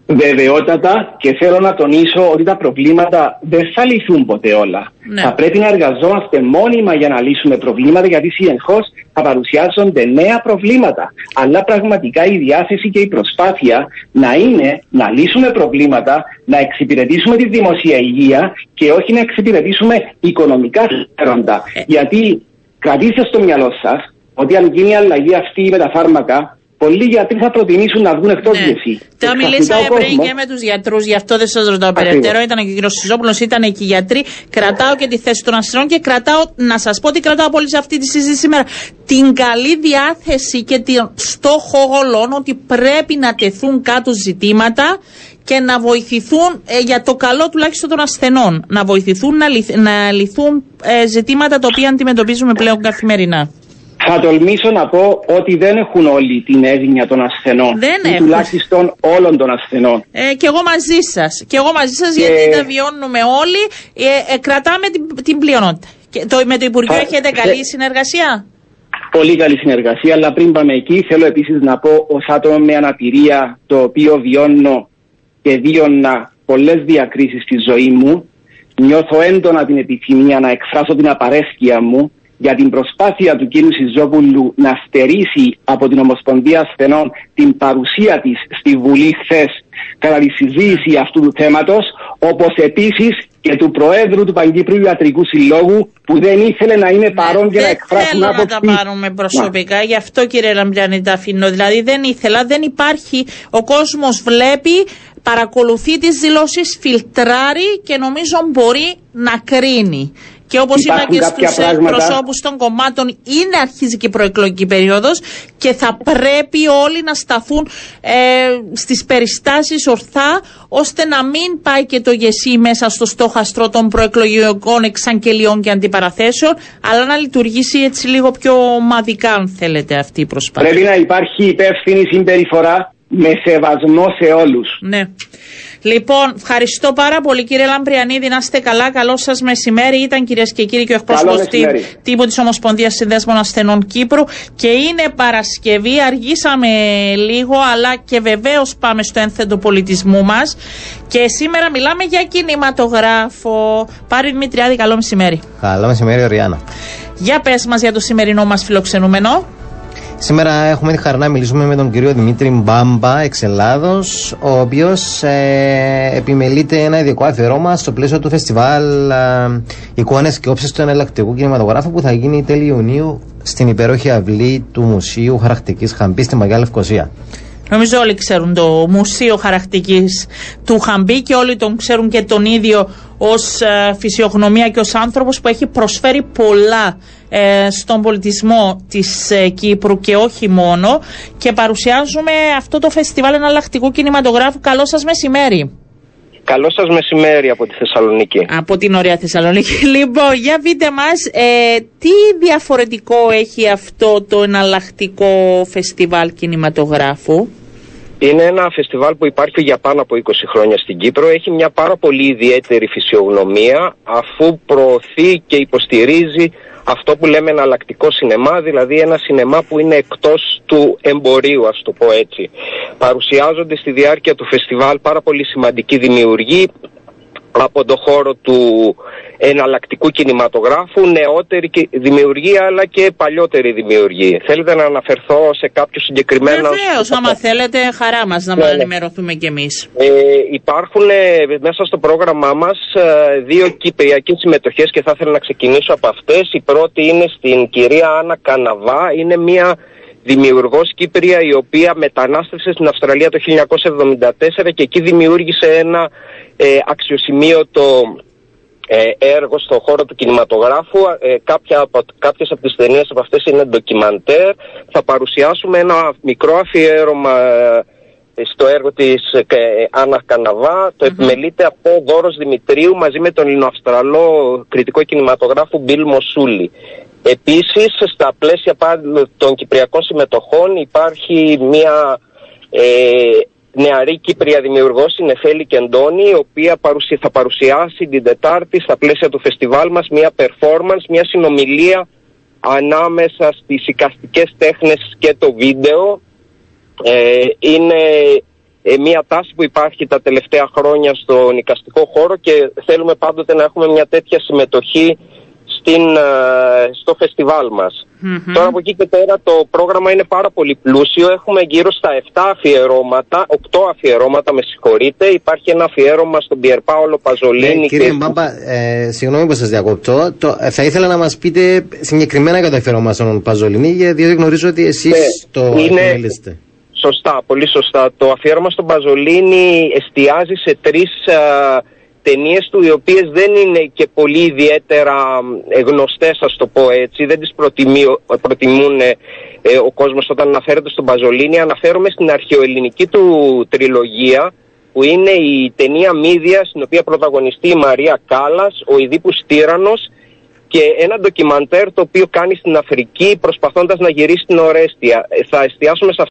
Βεβαιότατα και θέλω να τονίσω ότι τα προβλήματα δεν θα λυθούν ποτέ όλα. Ναι. Θα πρέπει να εργαζόμαστε μόνιμα για να λύσουμε προβλήματα γιατί συνεχώς θα παρουσιάζονται νέα προβλήματα. Αλλά πραγματικά η διάθεση και η προσπάθεια να είναι να λύσουμε προβλήματα, να εξυπηρετήσουμε τη δημοσία υγεία και όχι να εξυπηρετήσουμε οικονομικά συμφέροντα. Ε. Γιατί κρατήστε στο μυαλό σας ότι αν γίνει η αλλαγή αυτή με τα φάρμακα, πολλοί γιατροί θα προτιμήσουν να βγουν εκτός ναι. Τα μιλήσαμε πριν και με τους γιατρούς, γι' αυτό δεν σας ρωτάω περαιτέρω. Ήταν και ο κ. Σιζόπουλο, ήταν και οι γιατροί. Κρατάω και τη θέση των ασθενών και κρατάω, να σας πω ότι κρατάω πολύ σε αυτή τη συζήτηση σήμερα. Την καλή διάθεση και τον στόχο όλων ότι πρέπει να τεθούν κάτω ζητήματα και να βοηθηθούν ε, για το καλό τουλάχιστον των ασθενών. Να βοηθηθούν να, να λυθούν ε, ζητήματα τα οποία αντιμετωπίζουμε πλέον καθημερινά. Θα τολμήσω να πω ότι δεν έχουν όλοι την έγνοια των ασθενών. Δεν έχουν. Τουλάχιστον όλων των ασθενών. Ε, και εγώ μαζί σας. Και εγώ μαζί σας, γιατί τα βιώνουμε όλοι. Ε, ε, κρατάμε την, την πλειονότητα. Και το, με το Υπουργείο έχετε καλή συνεργασία; Πολύ καλή συνεργασία, αλλά πριν πάμε εκεί, θέλω επίσης να πω ως άτομο με αναπηρία, το οποίο βιώνω και βίωνα πολλές διακρίσεις στη ζωή μου, νιώθω έντονα την επιθυμία να εκφράσω την απαρέσκεια μου για την προσπάθεια του κ. Σιζόπουλου να στερήσει από την Ομοσπονδία Ασθενών την παρουσία της στη Βουλή χθες κατά τη συζήτηση αυτού του θέματος, όπως επίσης και του Προέδρου του Παγκύπριου Ιατρικού Συλλόγου που δεν ήθελε να είναι παρόν για να εκφράσουν άποψη. Δεν να τα πάρουμε προσωπικά, γι' αυτό κύριε Λαμπιάνη τα αφήνω. Δηλαδή δεν ήθελα, δεν υπάρχει, ο κόσμος βλέπει, παρακολουθεί τις δηλώσεις, φιλτράρει και νομίζω μπορεί να κρίνει. Και όπως είπα και στους ε, προσώπους των κομμάτων, είναι αρχίζει προεκλογική περίοδος και θα πρέπει όλοι να σταθούν ε, στις περιστάσεις ορθά, ώστε να μην πάει και το γεσί μέσα στο στόχαστρο των προεκλογικών εξαγγελιών και αντιπαραθέσεων, αλλά να λειτουργήσει έτσι λίγο πιο ομαδικά, αν θέλετε, αυτή η προσπάθεια. Πρέπει να υπάρχει υπεύθυνη συμπεριφορά με σεβασμό σε όλους. Ναι. Λοιπόν, ευχαριστώ πάρα πολύ κύριε Λαμπριανίδη. Να είστε καλά. Καλό σας μεσημέρι. Ήταν κυρίες και κύριοι και ο εκπρόσωπος τύπου της Ομοσπονδίας Συνδέσμων Ασθενών Κύπρου. Και είναι Παρασκευή. Αργήσαμε λίγο, αλλά και βεβαίως πάμε στο ένθετο πολιτισμού μας. Και σήμερα μιλάμε για κινηματογράφο. Πάρη Δημητριάδη, καλό μεσημέρι. Καλό μεσημέρι, Ριάννα. Για πες μας για το σημερινό μας φιλοξενούμενο. Σήμερα έχουμε τη χαρά να μιλήσουμε με τον κύριο Δημήτρη Μπάμπα, εξ Ελλάδος, ο οποίος ε, επιμελείται ένα ειδικό αφιερώμα στο πλαίσιο του φεστιβάλ ε, Εικόνες και Όψεις του Εναλλακτικού Κινηματογράφου που θα γίνει τέλη Ιουνίου στην υπέροχη αυλή του Μουσείου Χαρακτικής Χαμπής στη Μαγιά Λευκοσία. Νομίζω όλοι ξέρουν το Μουσείο Χαρακτικής του Χαμπή και όλοι τον ξέρουν και τον ίδιο ως ε, φυσιογνωμία και ως άνθρωπος που έχει προσφέρει πολλά ε, στον πολιτισμό της ε, Κύπρου και όχι μόνο και παρουσιάζουμε αυτό το φεστιβάλ εναλλακτικού κινηματογράφου. Καλό σας μεσημέρι. Καλό σας μεσημέρι από τη Θεσσαλονίκη. Από την ωραία Θεσσαλονίκη. Λοιπόν, για πείτε μας, τι διαφορετικό έχει αυτό το εναλλακτικό φεστιβάλ κινηματογράφου; Είναι ένα φεστιβάλ που υπάρχει για πάνω από 20 χρόνια στην Κύπρο. Έχει μια πάρα πολύ ιδιαίτερη φυσιογνωμία αφού προωθεί και υποστηρίζει αυτό που λέμε εναλλακτικό σινεμά, δηλαδή ένα σινεμά που είναι εκτός του εμπορίου, ας το πω έτσι. Παρουσιάζονται στη διάρκεια του φεστιβάλ πάρα πολύ σημαντικοί δημιουργοί από το χώρο του εναλλακτικού κινηματογράφου, νεότερη δημιουργία αλλά και παλιότερη δημιουργία. Θέλετε να αναφερθώ σε κάποιο συγκεκριμένο. Βεβαίως, άμα θέλετε, χαρά μας να ναι, ναι. ενημερωθούμε κι εμείς. Ε, υπάρχουν ε, μέσα στο πρόγραμμά μας ε, δύο κυπριακές συμμετοχές και θα ήθελα να ξεκινήσω από αυτές. Η πρώτη είναι στην κυρία Άννα Καναβά. Είναι μια δημιουργός Κύπρια η οποία μετανάστευσε στην Αυστραλία το 1974 και εκεί δημιούργησε ένα ε, αξιοσημείωτο ε, έργο στον χώρο του κινηματογράφου. Ε, κάποια από, κάποιες από τις ταινίες από αυτές είναι ντοκιμαντέρ. Θα παρουσιάσουμε ένα μικρό αφιέρωμα ε, στο έργο της ε, Άννα Καναβά. Το επιμελείται από Δώρος Δημητρίου μαζί με τον Ελληνοαυστραλό κριτικό κινηματογράφο Μπιλ Μοσούλη. Επίσης, στα πλαίσια των κυπριακών συμμετοχών υπάρχει μια ε, νεαρή Κύπρια δημιουργός, η Νεφέλη Κεντώνη, η οποία θα παρουσιάσει την Τετάρτη στα πλαίσια του φεστιβάλ μας μια performance, μια συνομιλία ανάμεσα στις οικαστικές τέχνες και το βίντεο. Ε, είναι ε, μια τάση που υπάρχει τα τελευταία χρόνια στον οικαστικό χώρο και θέλουμε πάντοτε να έχουμε μια τέτοια συμμετοχή στην, ε, στο φεστιβάλ μας. Τώρα από εκεί και πέρα το πρόγραμμα είναι πάρα πολύ πλούσιο. Έχουμε γύρω στα 7 αφιερώματα, 8 αφιερώματα με συγχωρείτε. Υπάρχει ένα αφιέρωμα στον Πιερ Πάολο Παζολίνη. Ναι, κύριε και... Μπάμπα, ε, συγγνώμη που σας διακόπτω. Το, ε, θα ήθελα να μας πείτε συγκεκριμένα για το αφιερώμα στον Παζολίνη, γιατί γνωρίζω ότι εσείς ναι, το είναι... επιμελήσετε. Σωστά, πολύ σωστά. Το αφιέρωμα στον Παζολίνη εστιάζει σε τρεις ταινίες του οι οποίες δεν είναι και πολύ ιδιαίτερα γνωστές, ας το πω έτσι, δεν τις προτιμούν ε, ε, ο κόσμος όταν αναφέρεται στον Παζολίνη. Αναφέρομαι στην αρχαιοελληνική του τριλογία που είναι η ταινία Μίδια στην οποία πρωταγωνιστεί η Μαρία Κάλλας, ο Ιδίπους Τύρανος και ένα ντοκιμαντέρ το οποίο κάνει στην Αφρική προσπαθώντας να γυρίσει την Ορέστια. Ε, θα εστιάσουμε σε